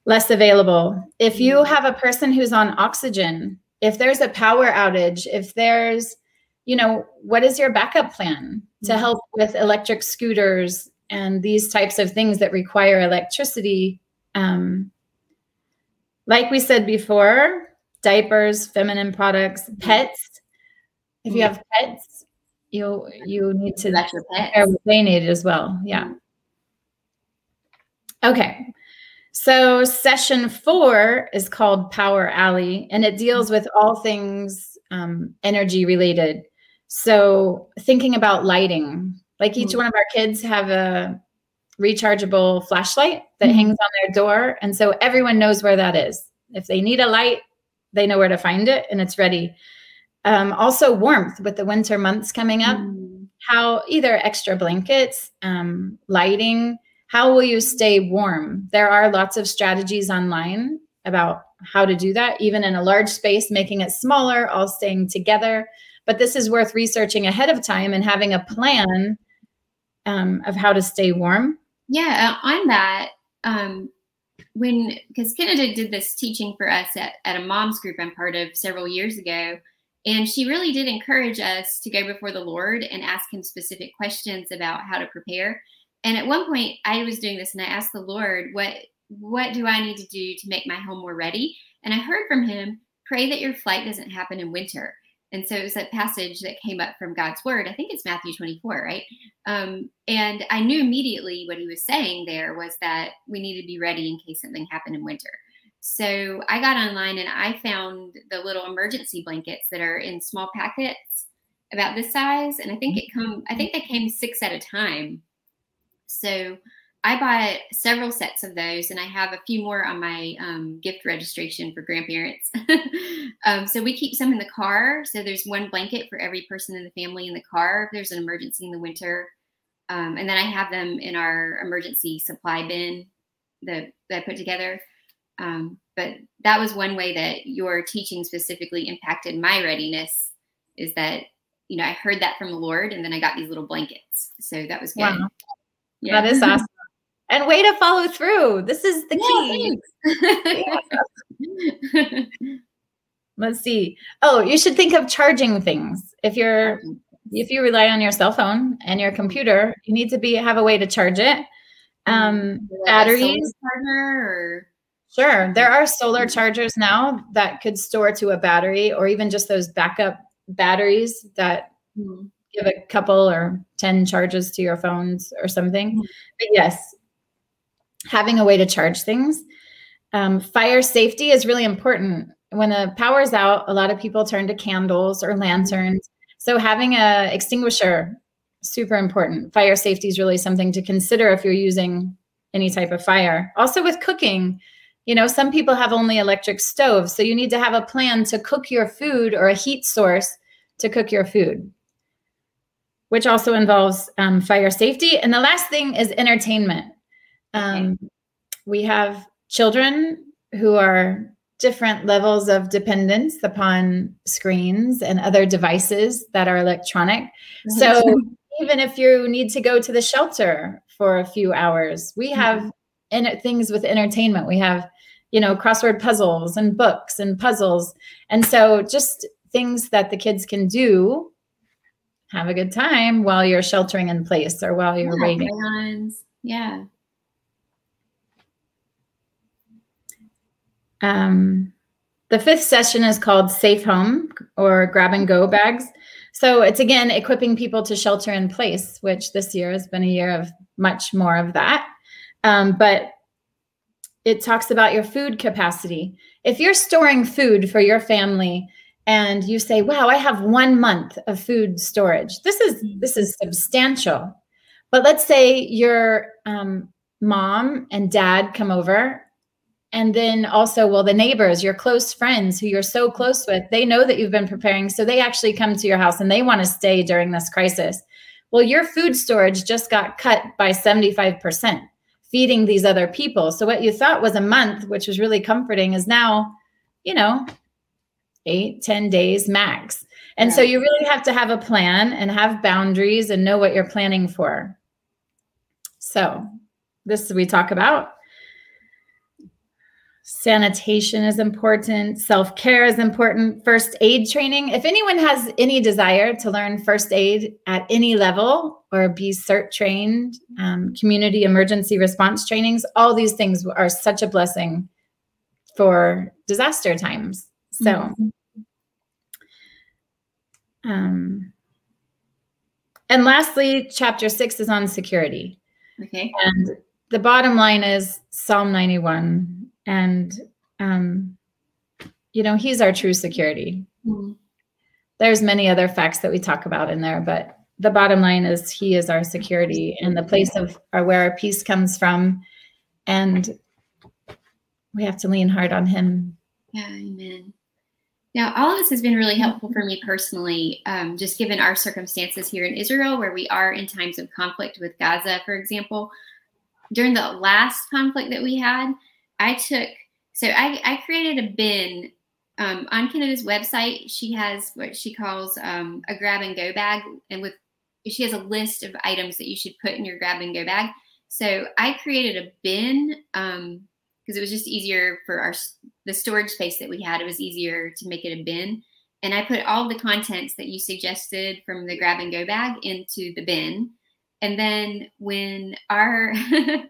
less available if you mm-hmm. have a person who's on oxygen if there's a power outage if there's you know what is your backup plan to mm-hmm. help with electric scooters and these types of things that require electricity um, like we said before diapers feminine products pets if you have pets, you you need to let your pets. what they need it as well. Yeah. Okay. So session four is called Power Alley, and it deals with all things um, energy related. So thinking about lighting, like each mm-hmm. one of our kids have a rechargeable flashlight that mm-hmm. hangs on their door, and so everyone knows where that is. If they need a light, they know where to find it, and it's ready. Um, also, warmth with the winter months coming up. Mm. How either extra blankets, um, lighting, how will you stay warm? There are lots of strategies online about how to do that, even in a large space, making it smaller, all staying together. But this is worth researching ahead of time and having a plan um, of how to stay warm. Yeah, uh, on that, um, when because Kynada did this teaching for us at, at a mom's group I'm part of several years ago, and she really did encourage us to go before the Lord and ask Him specific questions about how to prepare. And at one point, I was doing this and I asked the Lord, "What what do I need to do to make my home more ready?" And I heard from Him, "Pray that your flight doesn't happen in winter." And so it was that passage that came up from God's Word. I think it's Matthew 24, right? Um, and I knew immediately what He was saying there was that we need to be ready in case something happened in winter. So I got online and I found the little emergency blankets that are in small packets about this size. And I think it come I think they came six at a time. So I bought several sets of those, and I have a few more on my um, gift registration for grandparents. um, so we keep some in the car. So there's one blanket for every person in the family in the car if there's an emergency in the winter. Um, and then I have them in our emergency supply bin that, that I put together. Um, but that was one way that your teaching specifically impacted my readiness is that, you know, I heard that from the Lord and then I got these little blankets. So that was good. Wow. Yeah. That is awesome. and way to follow through. This is the key. Let's see. Oh, you should think of charging things. If you're if you rely on your cell phone and your computer, you need to be have a way to charge it. Um, like batteries. Or... Sure, there are solar chargers now that could store to a battery, or even just those backup batteries that mm-hmm. give a couple or ten charges to your phones or something. Mm-hmm. But yes, having a way to charge things. Um, fire safety is really important. When the power's out, a lot of people turn to candles or lanterns. So having a extinguisher super important. Fire safety is really something to consider if you're using any type of fire. Also with cooking, you know, some people have only electric stoves, so you need to have a plan to cook your food or a heat source to cook your food, which also involves um, fire safety. And the last thing is entertainment. Um, okay. We have children who are different levels of dependence upon screens and other devices that are electronic. So even if you need to go to the shelter for a few hours, we have mm-hmm. In, things with entertainment. We have, you know, crossword puzzles and books and puzzles. And so just things that the kids can do, have a good time while you're sheltering in place or while you're yeah, waiting. Yeah. Um, the fifth session is called Safe Home or Grab and Go bags. So it's again equipping people to shelter in place, which this year has been a year of much more of that. Um, but it talks about your food capacity. If you're storing food for your family and you say, "Wow, I have 1 month of food storage." This is this is substantial. But let's say your um, mom and dad come over and then also well the neighbors your close friends who you're so close with they know that you've been preparing so they actually come to your house and they want to stay during this crisis well your food storage just got cut by 75% feeding these other people. So what you thought was a month which was really comforting is now you know eight ten days max. And yeah. so you really have to have a plan and have boundaries and know what you're planning for. So this we talk about Sanitation is important. Self care is important. First aid training. If anyone has any desire to learn first aid at any level or be CERT trained, um, community emergency response trainings, all these things are such a blessing for disaster times. So, mm-hmm. um, and lastly, chapter six is on security. Okay. And the bottom line is Psalm 91 and um, you know he's our true security. Mm-hmm. there's many other facts that we talk about in there but the bottom line is he is our security and the place of our, where our peace comes from. And we have to lean hard on him. Yeah amen. Now all of this has been really helpful for me personally um, just given our circumstances here in israel where we are in times of conflict with gaza for example. During the last conflict that we had I took so I, I created a bin um, on Kynada's website. She has what she calls um, a grab and go bag, and with she has a list of items that you should put in your grab and go bag. So I created a bin because um, it was just easier for our the storage space that we had. It was easier to make it a bin, and I put all the contents that you suggested from the grab and go bag into the bin. And then when our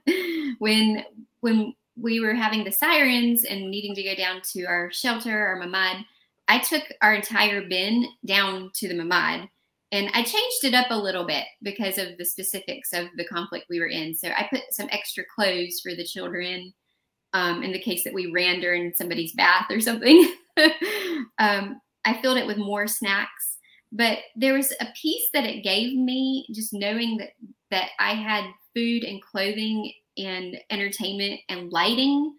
when when we were having the sirens and needing to go down to our shelter, our mamad, I took our entire bin down to the mamad and I changed it up a little bit because of the specifics of the conflict we were in. So I put some extra clothes for the children um, in the case that we ran during somebody's bath or something. um, I filled it with more snacks, but there was a piece that it gave me just knowing that that I had food and clothing and entertainment and lighting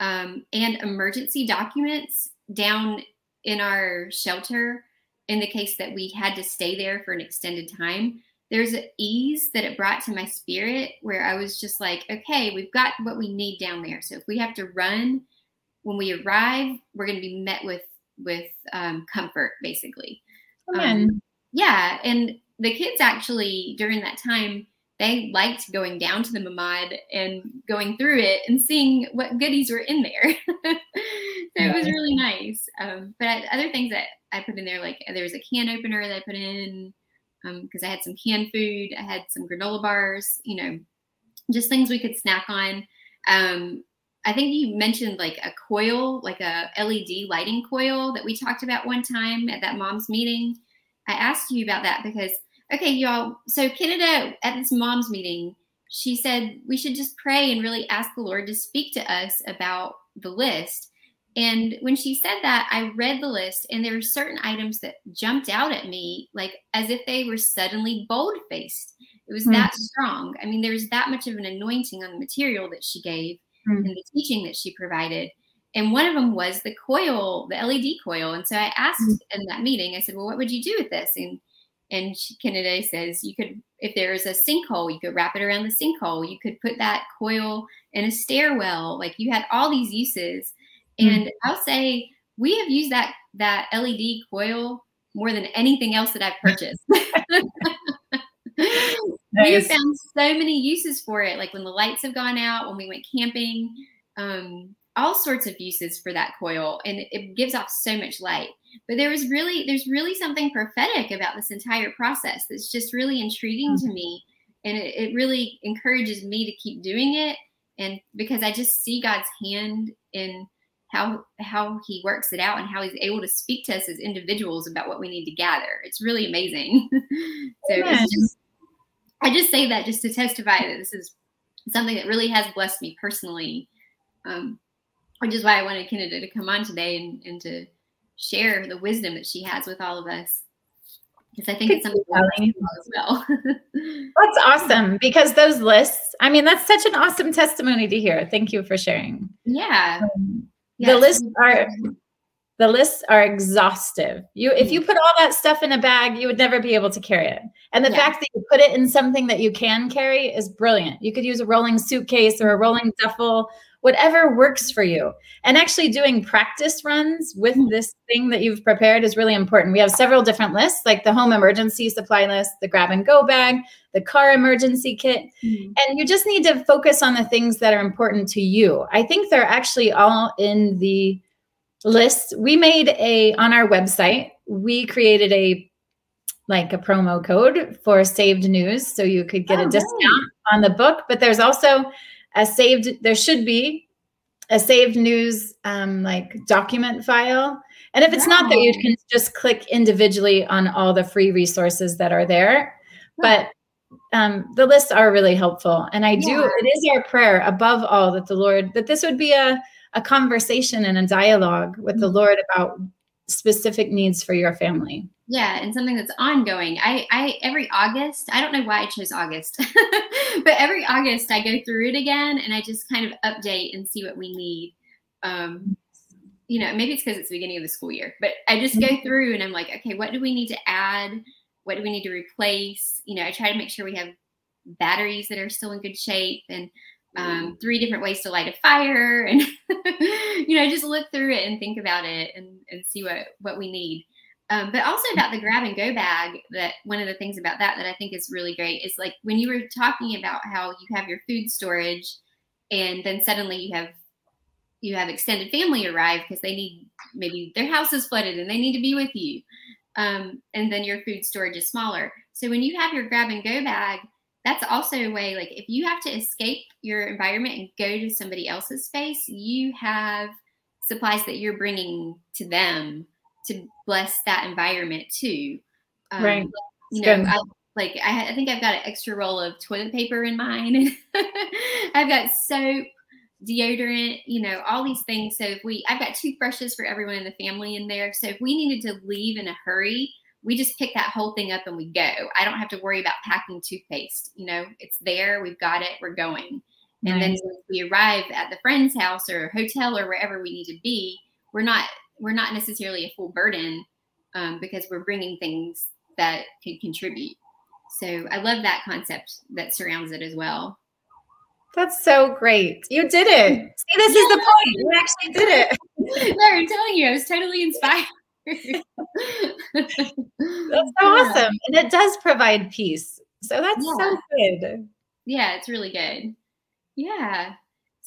um, and emergency documents down in our shelter. In the case that we had to stay there for an extended time there's an ease that it brought to my spirit where i was just like okay we've got what we need down there. So if we have to run when we arrive we're going to be met with with um, comfort basically. Um, yeah and the kids actually during that time they liked going down to the mamad and going through it and seeing what goodies were in there. so it was really nice. Um, but other things that I put in there, like there was a can opener that I put in because um, I had some canned food, I had some granola bars, you know, just things we could snack on. Um, I think you mentioned like a coil, like a LED lighting coil that we talked about one time at that mom's meeting. I asked you about that because, okay, y'all. So Kynada at this mom's meeting, she said we should just pray and really ask the Lord to speak to us about the list. And when she said that, I read the list and there were certain items that jumped out at me, like as if they were suddenly bold faced. It was mm-hmm. that strong. I mean, there's that much of an anointing on the material that she gave mm-hmm. and the teaching that she provided. And one of them was the coil, the LED coil. And so I asked mm-hmm. in that meeting, I said, well, what would you do with this? And and Kynada says you could, if there is a sinkhole, you could wrap it around the sinkhole. You could put that coil in a stairwell. Like you had all these uses. Mm-hmm. And I'll say we have used that that LED coil more than anything else that I've purchased. nice. We have found so many uses for it, like when the lights have gone out, when we went camping, um, all sorts of uses for that coil, and it, gives off so much light. But there was really, there's really something prophetic about this entire process that's just really intriguing mm-hmm. to me, and it, it really encourages me to keep doing it. And because I just see God's hand in how how he works it out and how he's able to speak to us as individuals about what we need to gather. It's really amazing. so it's just I just say that just to testify that this is something that really has blessed me personally, um, which is why I wanted Kynada to come on today and, and to share the wisdom that she has with all of us. Because I think it's something as well. that's awesome because those lists, I mean, that's such an awesome testimony to hear. Thank you for sharing. Yeah. Um, the lists are the lists are exhaustive. You if you mm. put all that stuff in a bag, you would never be able to carry it. And the yeah. fact that you put it in something that you can carry is brilliant. You could use a rolling suitcase or a rolling duffel, whatever works for you. And actually doing practice runs with mm. this thing that you've prepared is really important. We have several different lists, like the home emergency supply list, the grab and go bag, the car emergency kit. Mm-hmm. And you just need to focus on the things that are important to you. I think they're actually all in the lists. We made a on our website, we created a like a promo code for saved news so you could get oh, a discount on the book, but there's also a saved there should be a saved news um, like document file. And if it's not there, you can just click individually on all the free resources that are there. But um, the lists are really helpful. And I do, yeah. it is our prayer above all that the Lord, that this would be a, a conversation and a dialogue with mm-hmm. the Lord about specific needs for your family. Yeah, and something that's ongoing. I, I every August, I don't know why I chose August, but every August I go through it again and I just kind of update and see what we need. Um, you know, maybe it's because it's the beginning of the school year, but I just go through and I'm like, okay, what do we need to add? What do we need to replace? You know, I try to make sure we have batteries that are still in good shape and um, three different ways to light a fire and you know just look through it and think about it and, and see what what we need um, but also about the grab and go bag that one of the things about that that i think is really great is like when you were talking about how you have your food storage and then suddenly you have you have extended family arrive because they need maybe their house is flooded and they need to be with you um, and then your food storage is smaller. So when you have your grab and go bag that's also a way like if you have to escape your environment and go to somebody else's space you have supplies that you're bringing to them to bless that environment too. Um, right. you know I, like I, I, think i've got an extra roll of toilet paper in mine. I've got soap deodorant you know all these things. So if we i've got toothbrushes for everyone in the family in there. So if we needed to leave in a hurry we just pick that whole thing up and we go. I don't have to worry about packing toothpaste. You know, it's there, we've got it, we're going. And then when we arrive at the friend's house or hotel or wherever we need to be, we're not we're not necessarily a full burden um, because we're bringing things that could contribute. So I love that concept that surrounds it as well. That's so great. You did it. See, this yeah. is the point. You actually did it. no, I'm telling you, I was totally inspired. That's so awesome. And it does provide peace. So that's Yeah. so good. Yeah, it's really good. Yeah.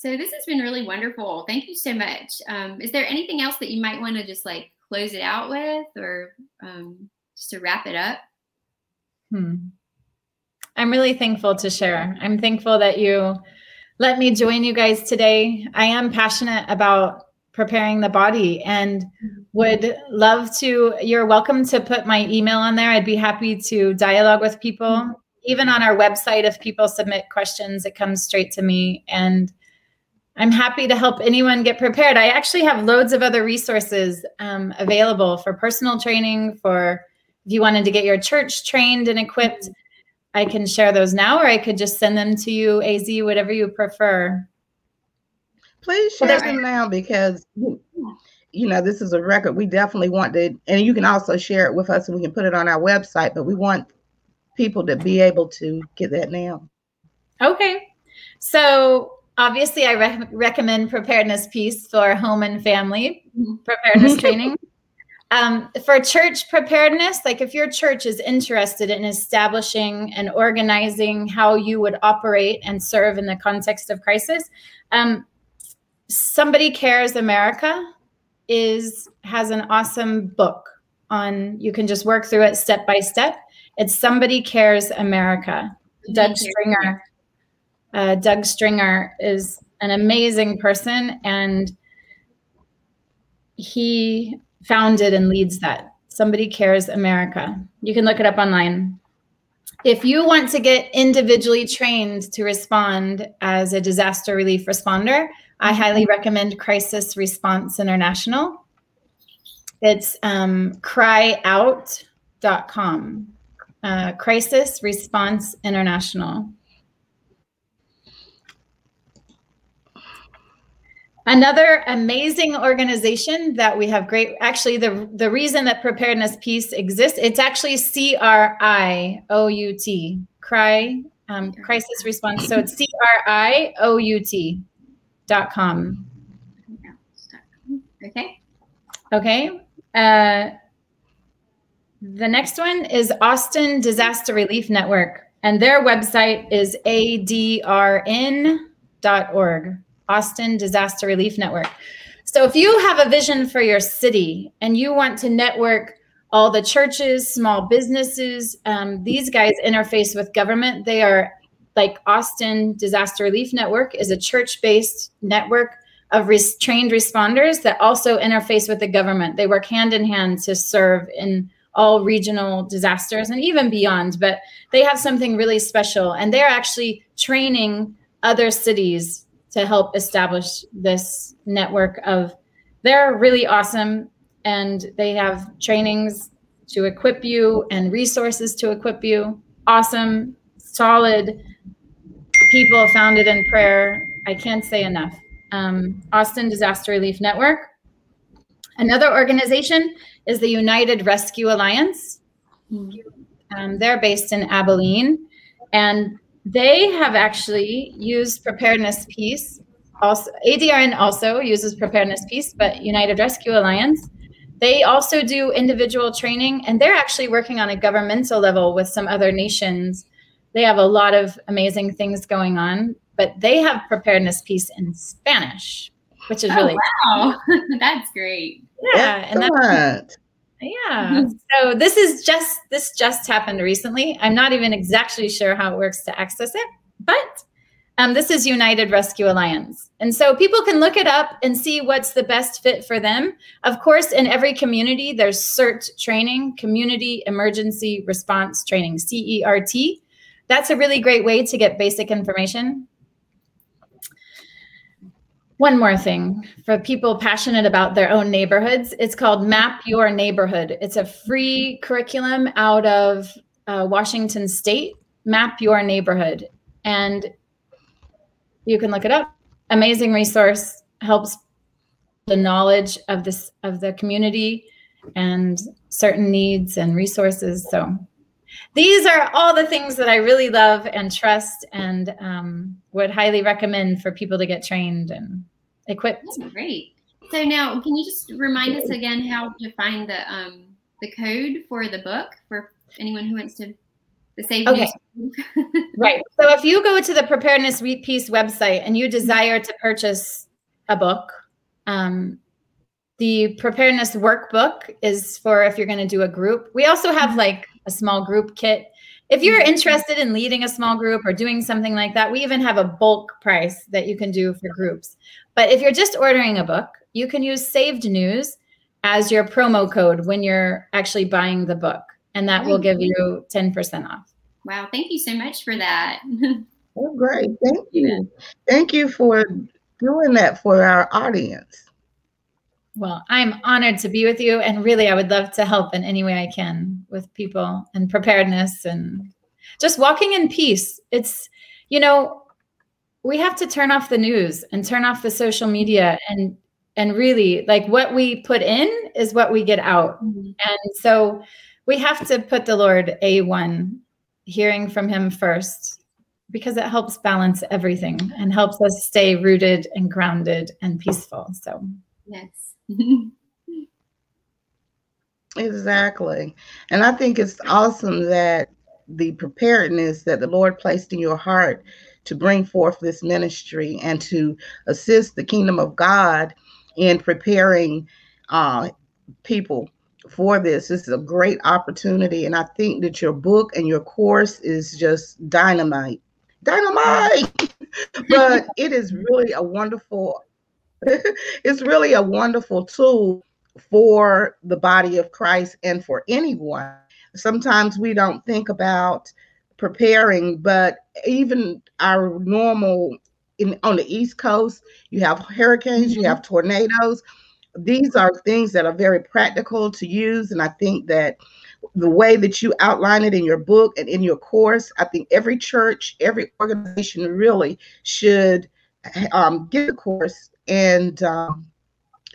So this has been really wonderful. Thank you so much. Um, is there anything else that you might want to just like close it out with or um, just to wrap it up? Hmm. I'm really thankful to share. I'm thankful that you let me join you guys today. I am passionate about preparing the body and would love to. You're welcome to put my email on there. I'd be happy to dialogue with people. Even on our website, if people submit questions, it comes straight to me. And I'm happy to help anyone get prepared. I actually have loads of other resources um, available for personal training, for if you wanted to get your church trained and equipped. I can share those now, or I could just send them to you, AZ, whatever you prefer. Please share them now because you know this is a record. We definitely want to, and you can also share it with us, and we can put it on our website. But we want people to be able to get that now. Okay. So obviously, I re- recommend Preparedness Peace for home and family preparedness training. Um, for church preparedness, like if your church is interested in establishing and organizing how you would operate and serve in the context of crisis, um, Somebody Cares America is has an awesome book on. You can just work through it step by step. It's Somebody Cares America. Doug Stringer. Uh, Doug Stringer is an amazing person, and he founded and leads that. Somebody Cares America. You can look it up online. If you want to get individually trained to respond as a disaster relief responder, I highly recommend Crisis Response International. It's um, cryout.com. Uh, Crisis Response International. Another amazing organization that we have great actually the the reason that Preparedness Peace exists it's actually C R I O U T cry um, crisis response. So it's C R I O U T dot com. Okay. okay uh, the next one is Austin Disaster Relief Network and their website is adrn.org Austin Disaster Relief Network. So if you have a vision for your city and you want to network all the churches, small businesses, um, these guys interface with government. They are like Austin Disaster Relief Network is a church-based network of res- trained responders that also interface with the government. They work hand in hand to serve in all regional disasters and even beyond, but they have something really special and they're actually training other cities to help establish this network of they're really awesome and they have trainings to equip you and resources to equip you. Awesome solid people founded in prayer. I can't say enough. Um, austin disaster relief network. Another organization is the united rescue alliance. Um, they're based in abilene. And they have actually used Preparedness Peace also adrn also uses Preparedness Peace but united rescue alliance they also do individual training and they're actually working on a governmental level with some other nations they have a lot of amazing things going on but they have Preparedness Peace in spanish which is Oh, really wow. That's great. yeah and that's Excellent. Yeah. So this is just this just happened recently. I'm not even exactly sure how it works to access it, but um, this is United Rescue Alliance, and so people can look it up and see what's the best fit for them. Of course, in every community, there's CERT training, Community Emergency Response Training, CERT. That's a really great way to get basic information. One more thing for people passionate about their own neighborhoods, it's called Map Your Neighborhood. It's a free curriculum out of uh, Washington State, Map Your Neighborhood. And you can look it up. Amazing resource, helps the knowledge of this of the community and certain needs and resources. So these are all the things that I really love and trust and um, would highly recommend for people to get trained and equipped. That's great. So now, can you just remind us again how to find the um the code for the book for anyone who wants to the save Okay. Right. So if you go to the Preparedness Re- Peace website and you desire to purchase a book, um, the preparedness workbook is for if you're going to do a group. We also have like a small group kit. If you're interested in leading a small group or doing something like that, we even have a bulk price that you can do for groups. But if you're just ordering a book, you can use Saved News as your promo code when you're actually buying the book, and that will give you 10% off. Wow, thank you so much for that. Oh, great. Thank you. Thank you for doing that for our audience. Well, I'm honored to be with you. And really, I would love to help in any way I can with people and preparedness and just walking in peace. It's, you know, we have to turn off the news and turn off the social media and and really like what we put in is what we get out Mhm. and so we have to put the lord a1 hearing from him first because it helps balance everything and helps us stay rooted and grounded and peaceful so yes. Exactly. And I think it's awesome that the preparedness that the Lord placed in your heart to bring forth this ministry and to assist the kingdom of God in preparing uh, people for this. This is a great opportunity. And I think that your book and your course is just dynamite. Dynamite! but it is really a wonderful, it's really a wonderful tool for the body of Christ and for anyone. Sometimes we don't think about preparing, but even our normal in on the East Coast, you have hurricanes, you have tornadoes. These are things that are very practical to use, and I think that the way that you outline it in your book and in your course, I think every church, every organization really should um, get the course and um,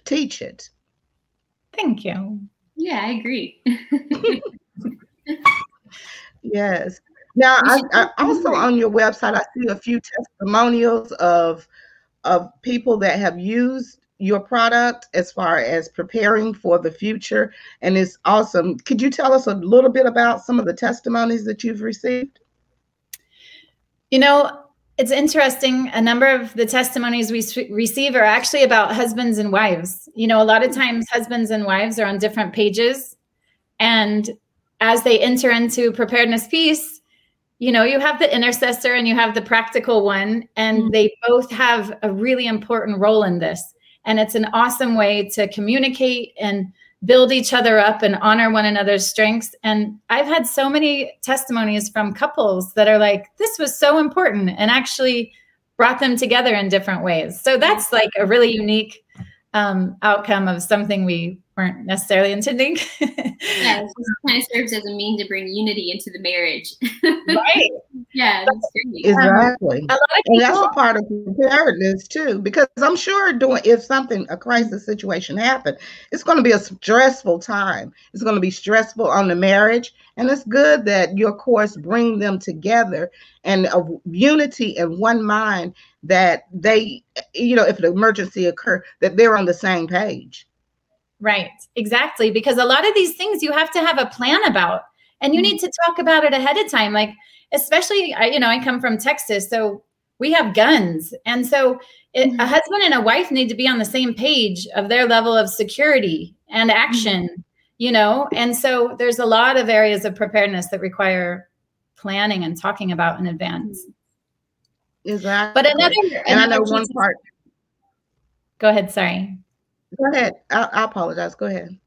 teach it. thank you yeah, I agree. Yes. Now, I, I also on your website, I see a few testimonials of of people that have used your product as far as preparing for the future, and it's awesome. Could you tell us a little bit about some of the testimonies that you've received? You know, it's interesting. A number of the testimonies we receive are actually about husbands and wives. You know, a lot of times husbands and wives are on different pages. And as they enter into preparedness peace, you know, you have the intercessor and you have the practical one, and Mhm. they both have a really important role in this. And it's an awesome way to communicate and build each other up and honor one another's strengths. And I've had so many testimonies from couples that are like, this was so important and actually brought them together in different ways. So that's like a really unique um, outcome of something we weren't necessarily intending. Yeah, it just kind of serves as a mean to bring unity into the marriage. right. yeah, that's great. Exactly. A lot And that's people, a part of preparedness too, because I'm sure doing if something a crisis situation happened, it's going to be a stressful time. It's going to be stressful on the marriage, and it's good that your course bring them together and of unity and one mind that they, you know, if an emergency occur, that they're on the same page. right, exactly. Because a lot of these things you have to have a plan about and you need to talk about it ahead of time. Like, especially, I, you know, I come from Texas, so we have guns. And so it, a Mhm. husband and a wife need to be on the same page of their level of security and action, you know? And so there's a lot of areas of preparedness that require planning and talking about in advance. Exactly. But another, and I another know one part. Go ahead. Sorry. Go ahead. I, I apologize. Go ahead.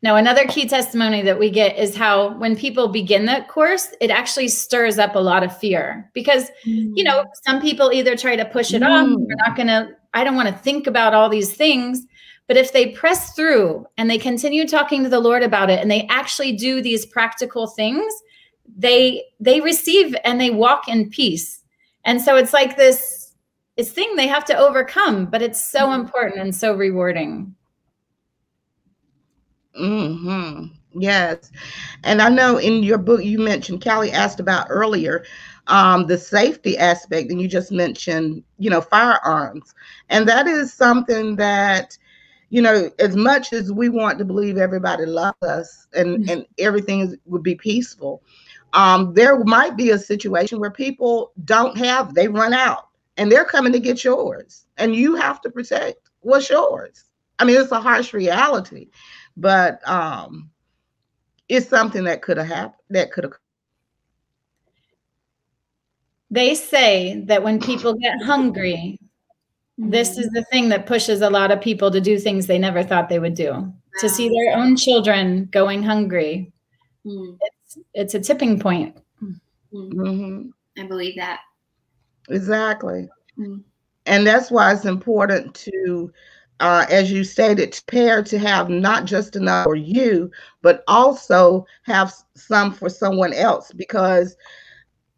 No, another key testimony that we get is how when people begin the course, it actually stirs up a lot of fear because, you know, some people either try to push it off, Mm. we're not going to, I don't want to think about all these things. But if they press through and they continue talking to the Lord about it and they actually do these practical things, they they receive and they walk in peace. And so it's like this this thing they have to overcome, but it's so Mhm. important and so rewarding. hmm Yes. And I know in your book you mentioned, Callie asked about earlier, um, the safety aspect, and you just mentioned, you know, firearms. And that is something that, you know, as much as we want to believe everybody loves us and, Mhm. and everything is, would be peaceful, um, there might be a situation where people don't have, they run out and they're coming to get yours and you have to protect what's yours. I mean, it's a harsh reality, but um, it's something that could have happened, that could have. They say that when people get hungry, this is the thing that pushes a lot of people to do things they never thought they would do. To see their own children going hungry, Mm, it's it's a tipping point. mm. Mhm. I believe that. Exactly. Mm. And that's why it's important to, uh, as you stated, prepare to have not just enough for you, but also have some for someone else. Because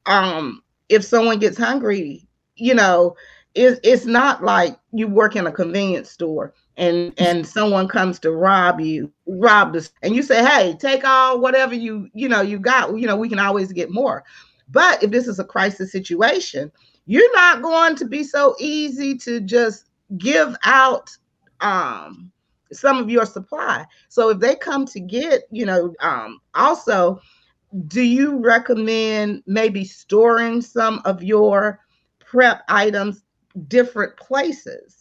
um, if someone gets hungry, you know, it, it's not like you work in a convenience store and and someone comes to rob you, rob this, and you say, "Hey, take all whatever you you know you got. You know, we can always get more." But if this is a crisis situation, you're not going to be so easy to just give out um some of your supply so if they come to get you know um also do you recommend maybe storing some of your prep items different places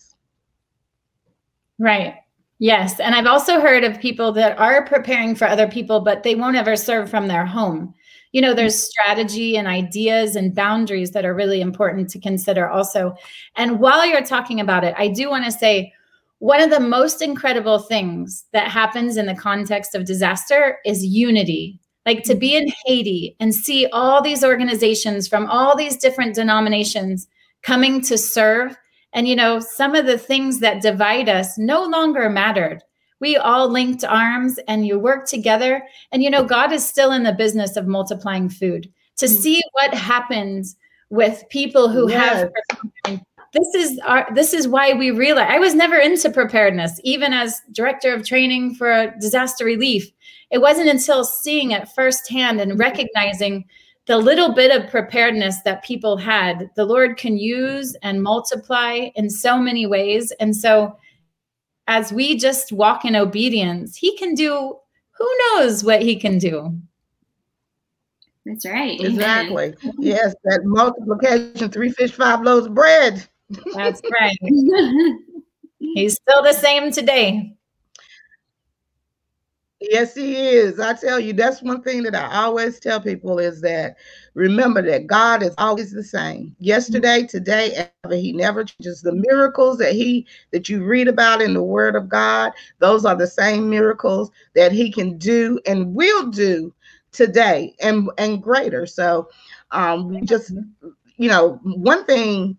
Right. Yes. And I've also heard of people that are preparing for other people, but they won't ever serve from their home. You know, there's strategy and ideas and boundaries that are really important to consider also. And while you're talking about it, I do want to say one of the most incredible things that happens in the context of disaster is unity. Like to be in Haiti and see all these organizations from all these different denominations coming to serve and you know, some of the things that divide us no longer mattered. We all linked arms and you worked together. And you know, God is still in the business of multiplying food. To Mm. see what happens with people who have this is our this is why we realize I was never into preparedness, even as director of training for disaster relief. It wasn't until seeing it firsthand and recognizing the little bit of preparedness that people had, the Lord can use and multiply in so many ways. And so, as we just walk in obedience, He can do who knows what He can do. That's right. Amen. exactly yes that multiplication three fish five loaves of bread That's right. He's still the same today. Yes, he is. I tell you, that's one thing that I always tell people is that remember that God is always the same. Yesterday, today, ever. He never changes. The miracles that he that you read about in the Word of God, those are the same miracles that he can do and will do today and and greater. So um just you know, one thing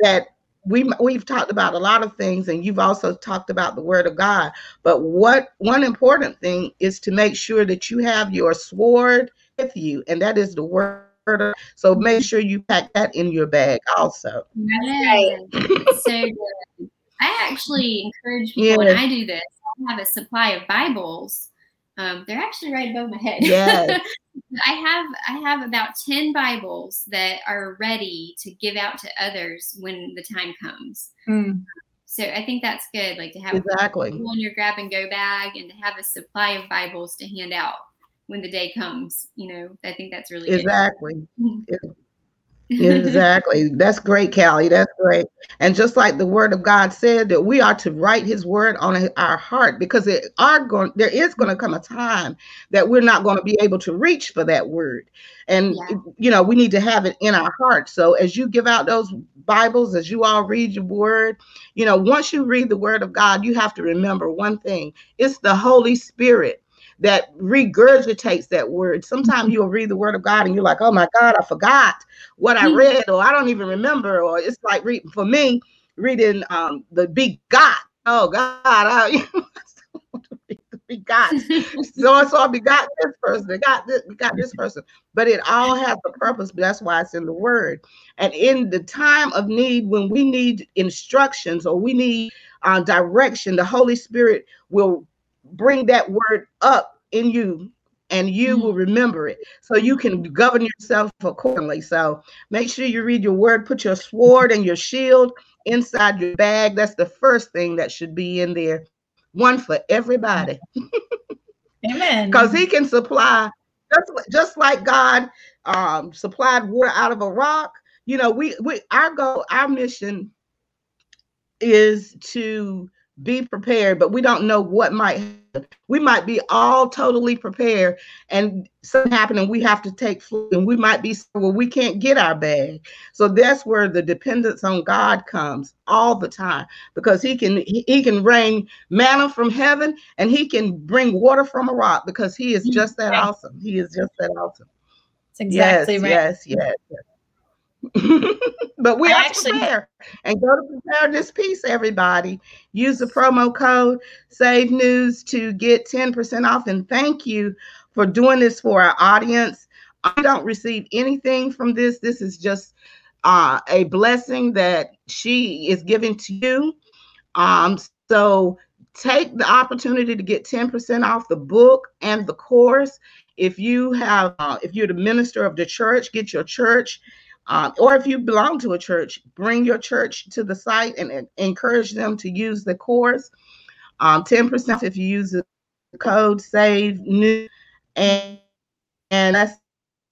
that we we've talked about a lot of things and you've also talked about the word of God but what one important thing is to make sure that you have your sword with you and that is the word of- so make sure you pack that in your bag also Yes. so good. I actually encourage people when I do this, I have a supply of Bibles. Um, they're actually right above my head. Yes. I have I have about 10 Bibles that are ready to give out to others when the time comes. Mm. So I think that's good, like to have exactly in your grab and go bag and to have a supply of Bibles to hand out when the day comes. You know, I think that's really good. exactly exactly. That's great callie. That's great. And just like the word of god said that we are to write his word on our heart because it are going there is going to come a time that we're not going to be able to reach for that word. And Yeah. you know we need to have it in our heart. So as you give out those bibles as you all read your word you know once you read the word of god you have to remember one thing. It's the holy spirit that regurgitates that word. Sometimes you'll read the word of God and you're like, oh my God, I forgot what I read, or I don't even remember. Or it's like reading for me, reading um the big God. Oh God, I begot so and so begot this person, begot this, begot this person. But it all has a purpose. That's why it's in the word. And in the time of need, when we need instructions or we need uh, direction, the Holy Spirit will bring that word up in you and you will remember it. So you can govern yourself accordingly. So make sure you read your word put your sword and your shield inside your bag. That's the first thing that should be in there. One for everybody. Amen. because he can supply just, just like God um, supplied water out of a rock, you know, we we our goal, our mission is to be prepared, but we don't know what might happen. We might be all totally prepared and something happen and we have to take food and we might be well, we can't get our bag. So that's where the dependence on God comes all the time because he can he can rain manna from heaven and he can bring water from a rock because he is mm-hmm. just that awesome. He is just that awesome. That's exactly yes, right. Yes, yes, yes. But we I are actually- prepared. And go to Preparedness Peace everybody. Use the promo code SAVED News to get 10% off. And thank you for doing this for our audience. I don't receive anything from this. This is just uh, a blessing that she is giving to you. Um, so take the opportunity to get 10% off the book and the course. If you have uh, if you're the minister of the church get your church um, or if you belong to a church, bring your church to the site and, and encourage them to use the course. Um, 10% if you use the code save new and and that's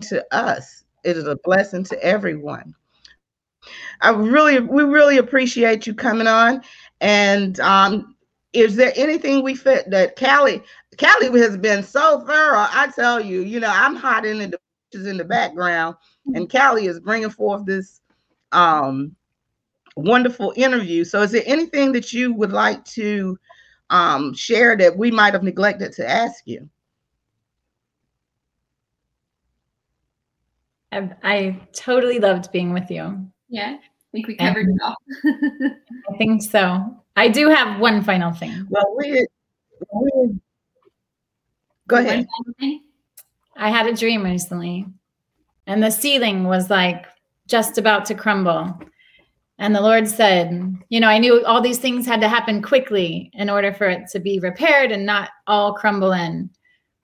to us. It is a blessing to everyone. I really we really appreciate you coming on. And um, is there anything we fit that Callie Callie has been so thorough? I tell you, you know, I'm hiding in the in the background and Callie is bringing forth this um, wonderful interview. So, is there anything that you would like to um, share that we might have neglected to ask you? I, I totally loved being with you. Yeah, I think we covered it all. I think so. I do have one final thing. Well, we, we go One ahead. final thing? I had a dream recently, and the ceiling was like just about to crumble. And the Lord said, You know, I knew all these things had to happen quickly in order for it to be repaired and not all crumble in.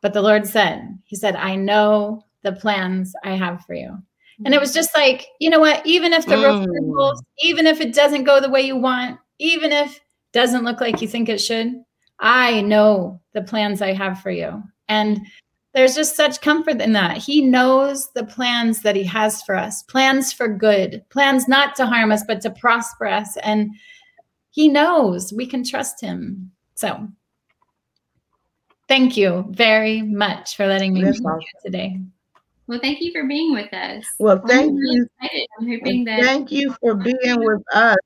But the Lord said, He said, I know the plans I have for you. And it was just like, you know what? Even if the roof Mm. crumbles, even if it doesn't go the way you want, even if it doesn't look like you think it should, I know the plans I have for you. And there's just such comfort in that. He knows the plans that he has for us plans for good, plans not to harm us, but to prosper us. And he knows we can trust him. So thank you very much for letting me be awesome. you today. Well, thank you for being with us. Well, thank I'm you. excited. I'm hoping that Thank you for being with us.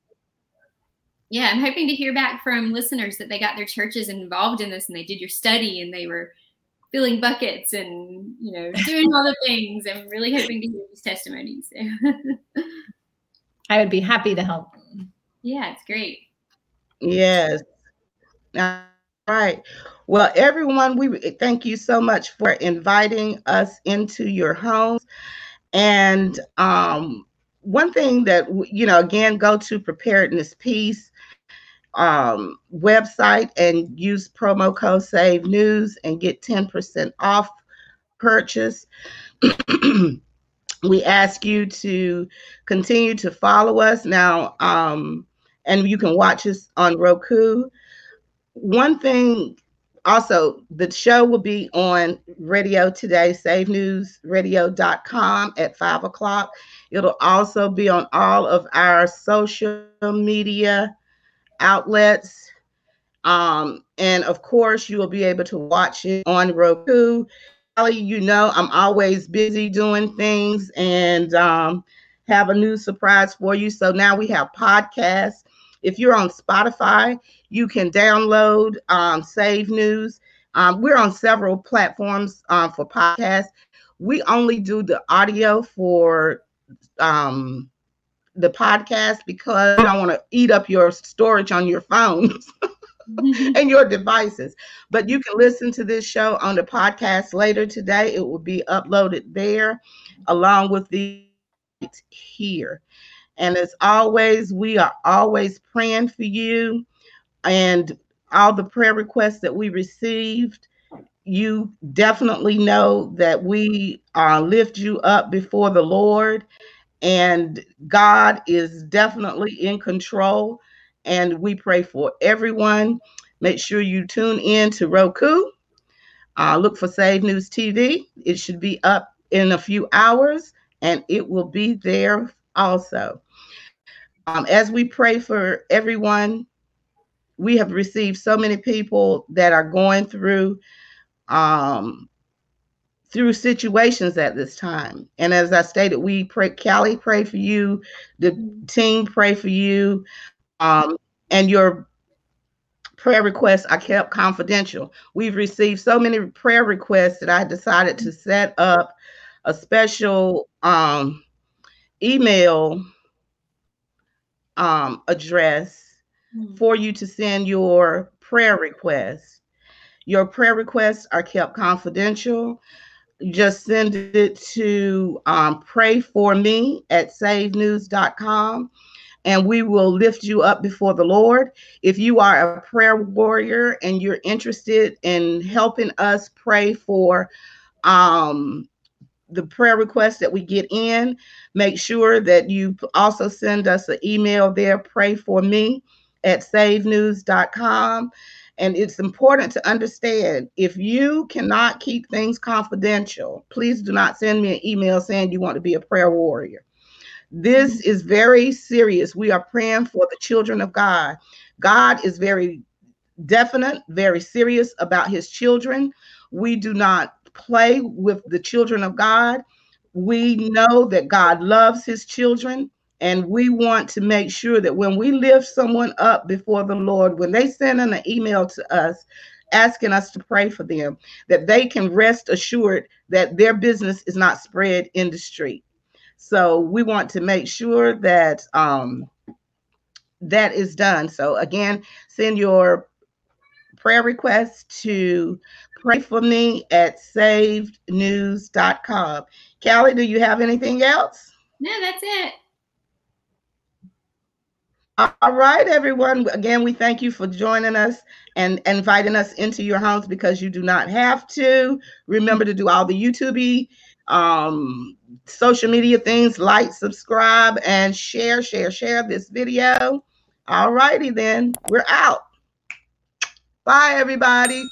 yeah, I'm hoping to hear back from listeners that they got their churches involved in this and they did your study and they were filling buckets and you know doing other things. I'm really hoping to hear these testimonies. I would be happy to help. yeah, it's great. Yes. All right. Well, everyone, we thank you so much for inviting us into your homes. And um, one thing that you know, again, go to preparedness piece um, website and use promo code SAVED News and get ten percent off purchase. we ask you to continue to follow us now. Um, and you can watch us on Roku. One thing also, the show will be on radio today, SAVED News savednewsradio.com at five o'clock. It'll also be on all of our social media outlets. Um, and of course, you will be able to watch it on Roku. Kelly, you know, I'm always busy doing things and um, have a new surprise for you. So now we have podcasts. If you're on Spotify, you can download um, SAVED News. Um, we're on several platforms um, for podcasts. We only do the audio for um, the podcast because I don't want to eat up your storage on your phones and your devices. But you can listen to this show on the podcast later today. It will be uploaded there along with the here. And as always, we are always praying for you and all the prayer requests that we received. You definitely know that we uh, lift you up before the Lord, and God is definitely in control. And we pray for everyone. Make sure you tune in to Roku Uh, look for SAVED News TV. It should be up in a few hours and it will be there also. Um, as we pray for everyone, we have received so many people that are going through um, through situations at this time. And as I stated, we pray, Callie, pray for you, the team pray for you, um, and your prayer requests are kept confidential. We've received so many prayer requests that I decided to set up a special um, email um, address mm-hmm. for you to send your prayer requests. Your prayer requests are kept confidential. Just send it to um, pray for me at savednews.com and we will lift you up before the Lord. If you are a prayer warrior and you're interested in helping us pray for um, the prayer requests that we get in, make sure that you also send us an email there, pray for me at savednews.com. And it's important to understand if you cannot keep things confidential, please do not send me an email saying you want to be a prayer warrior. This is very serious. We are praying for the children of God. God is very definite, very serious about his children. We do not play with the children of God. We know that God loves his children. And we want to make sure that when we lift someone up before the Lord, when they send an email to us asking us to pray for them, that they can rest assured that their business is not spread in the street. So we want to make sure that um, that is done. So again, send your prayer requests to pray for me at savednews.com. Callie, do you have anything else? No, that's it. All right, everyone. Again, we thank you for joining us and inviting us into your homes because you do not have to. Remember to do all the YouTube um, social media things, like, subscribe, and share, share, share this video. All righty, then. We're out. Bye, everybody.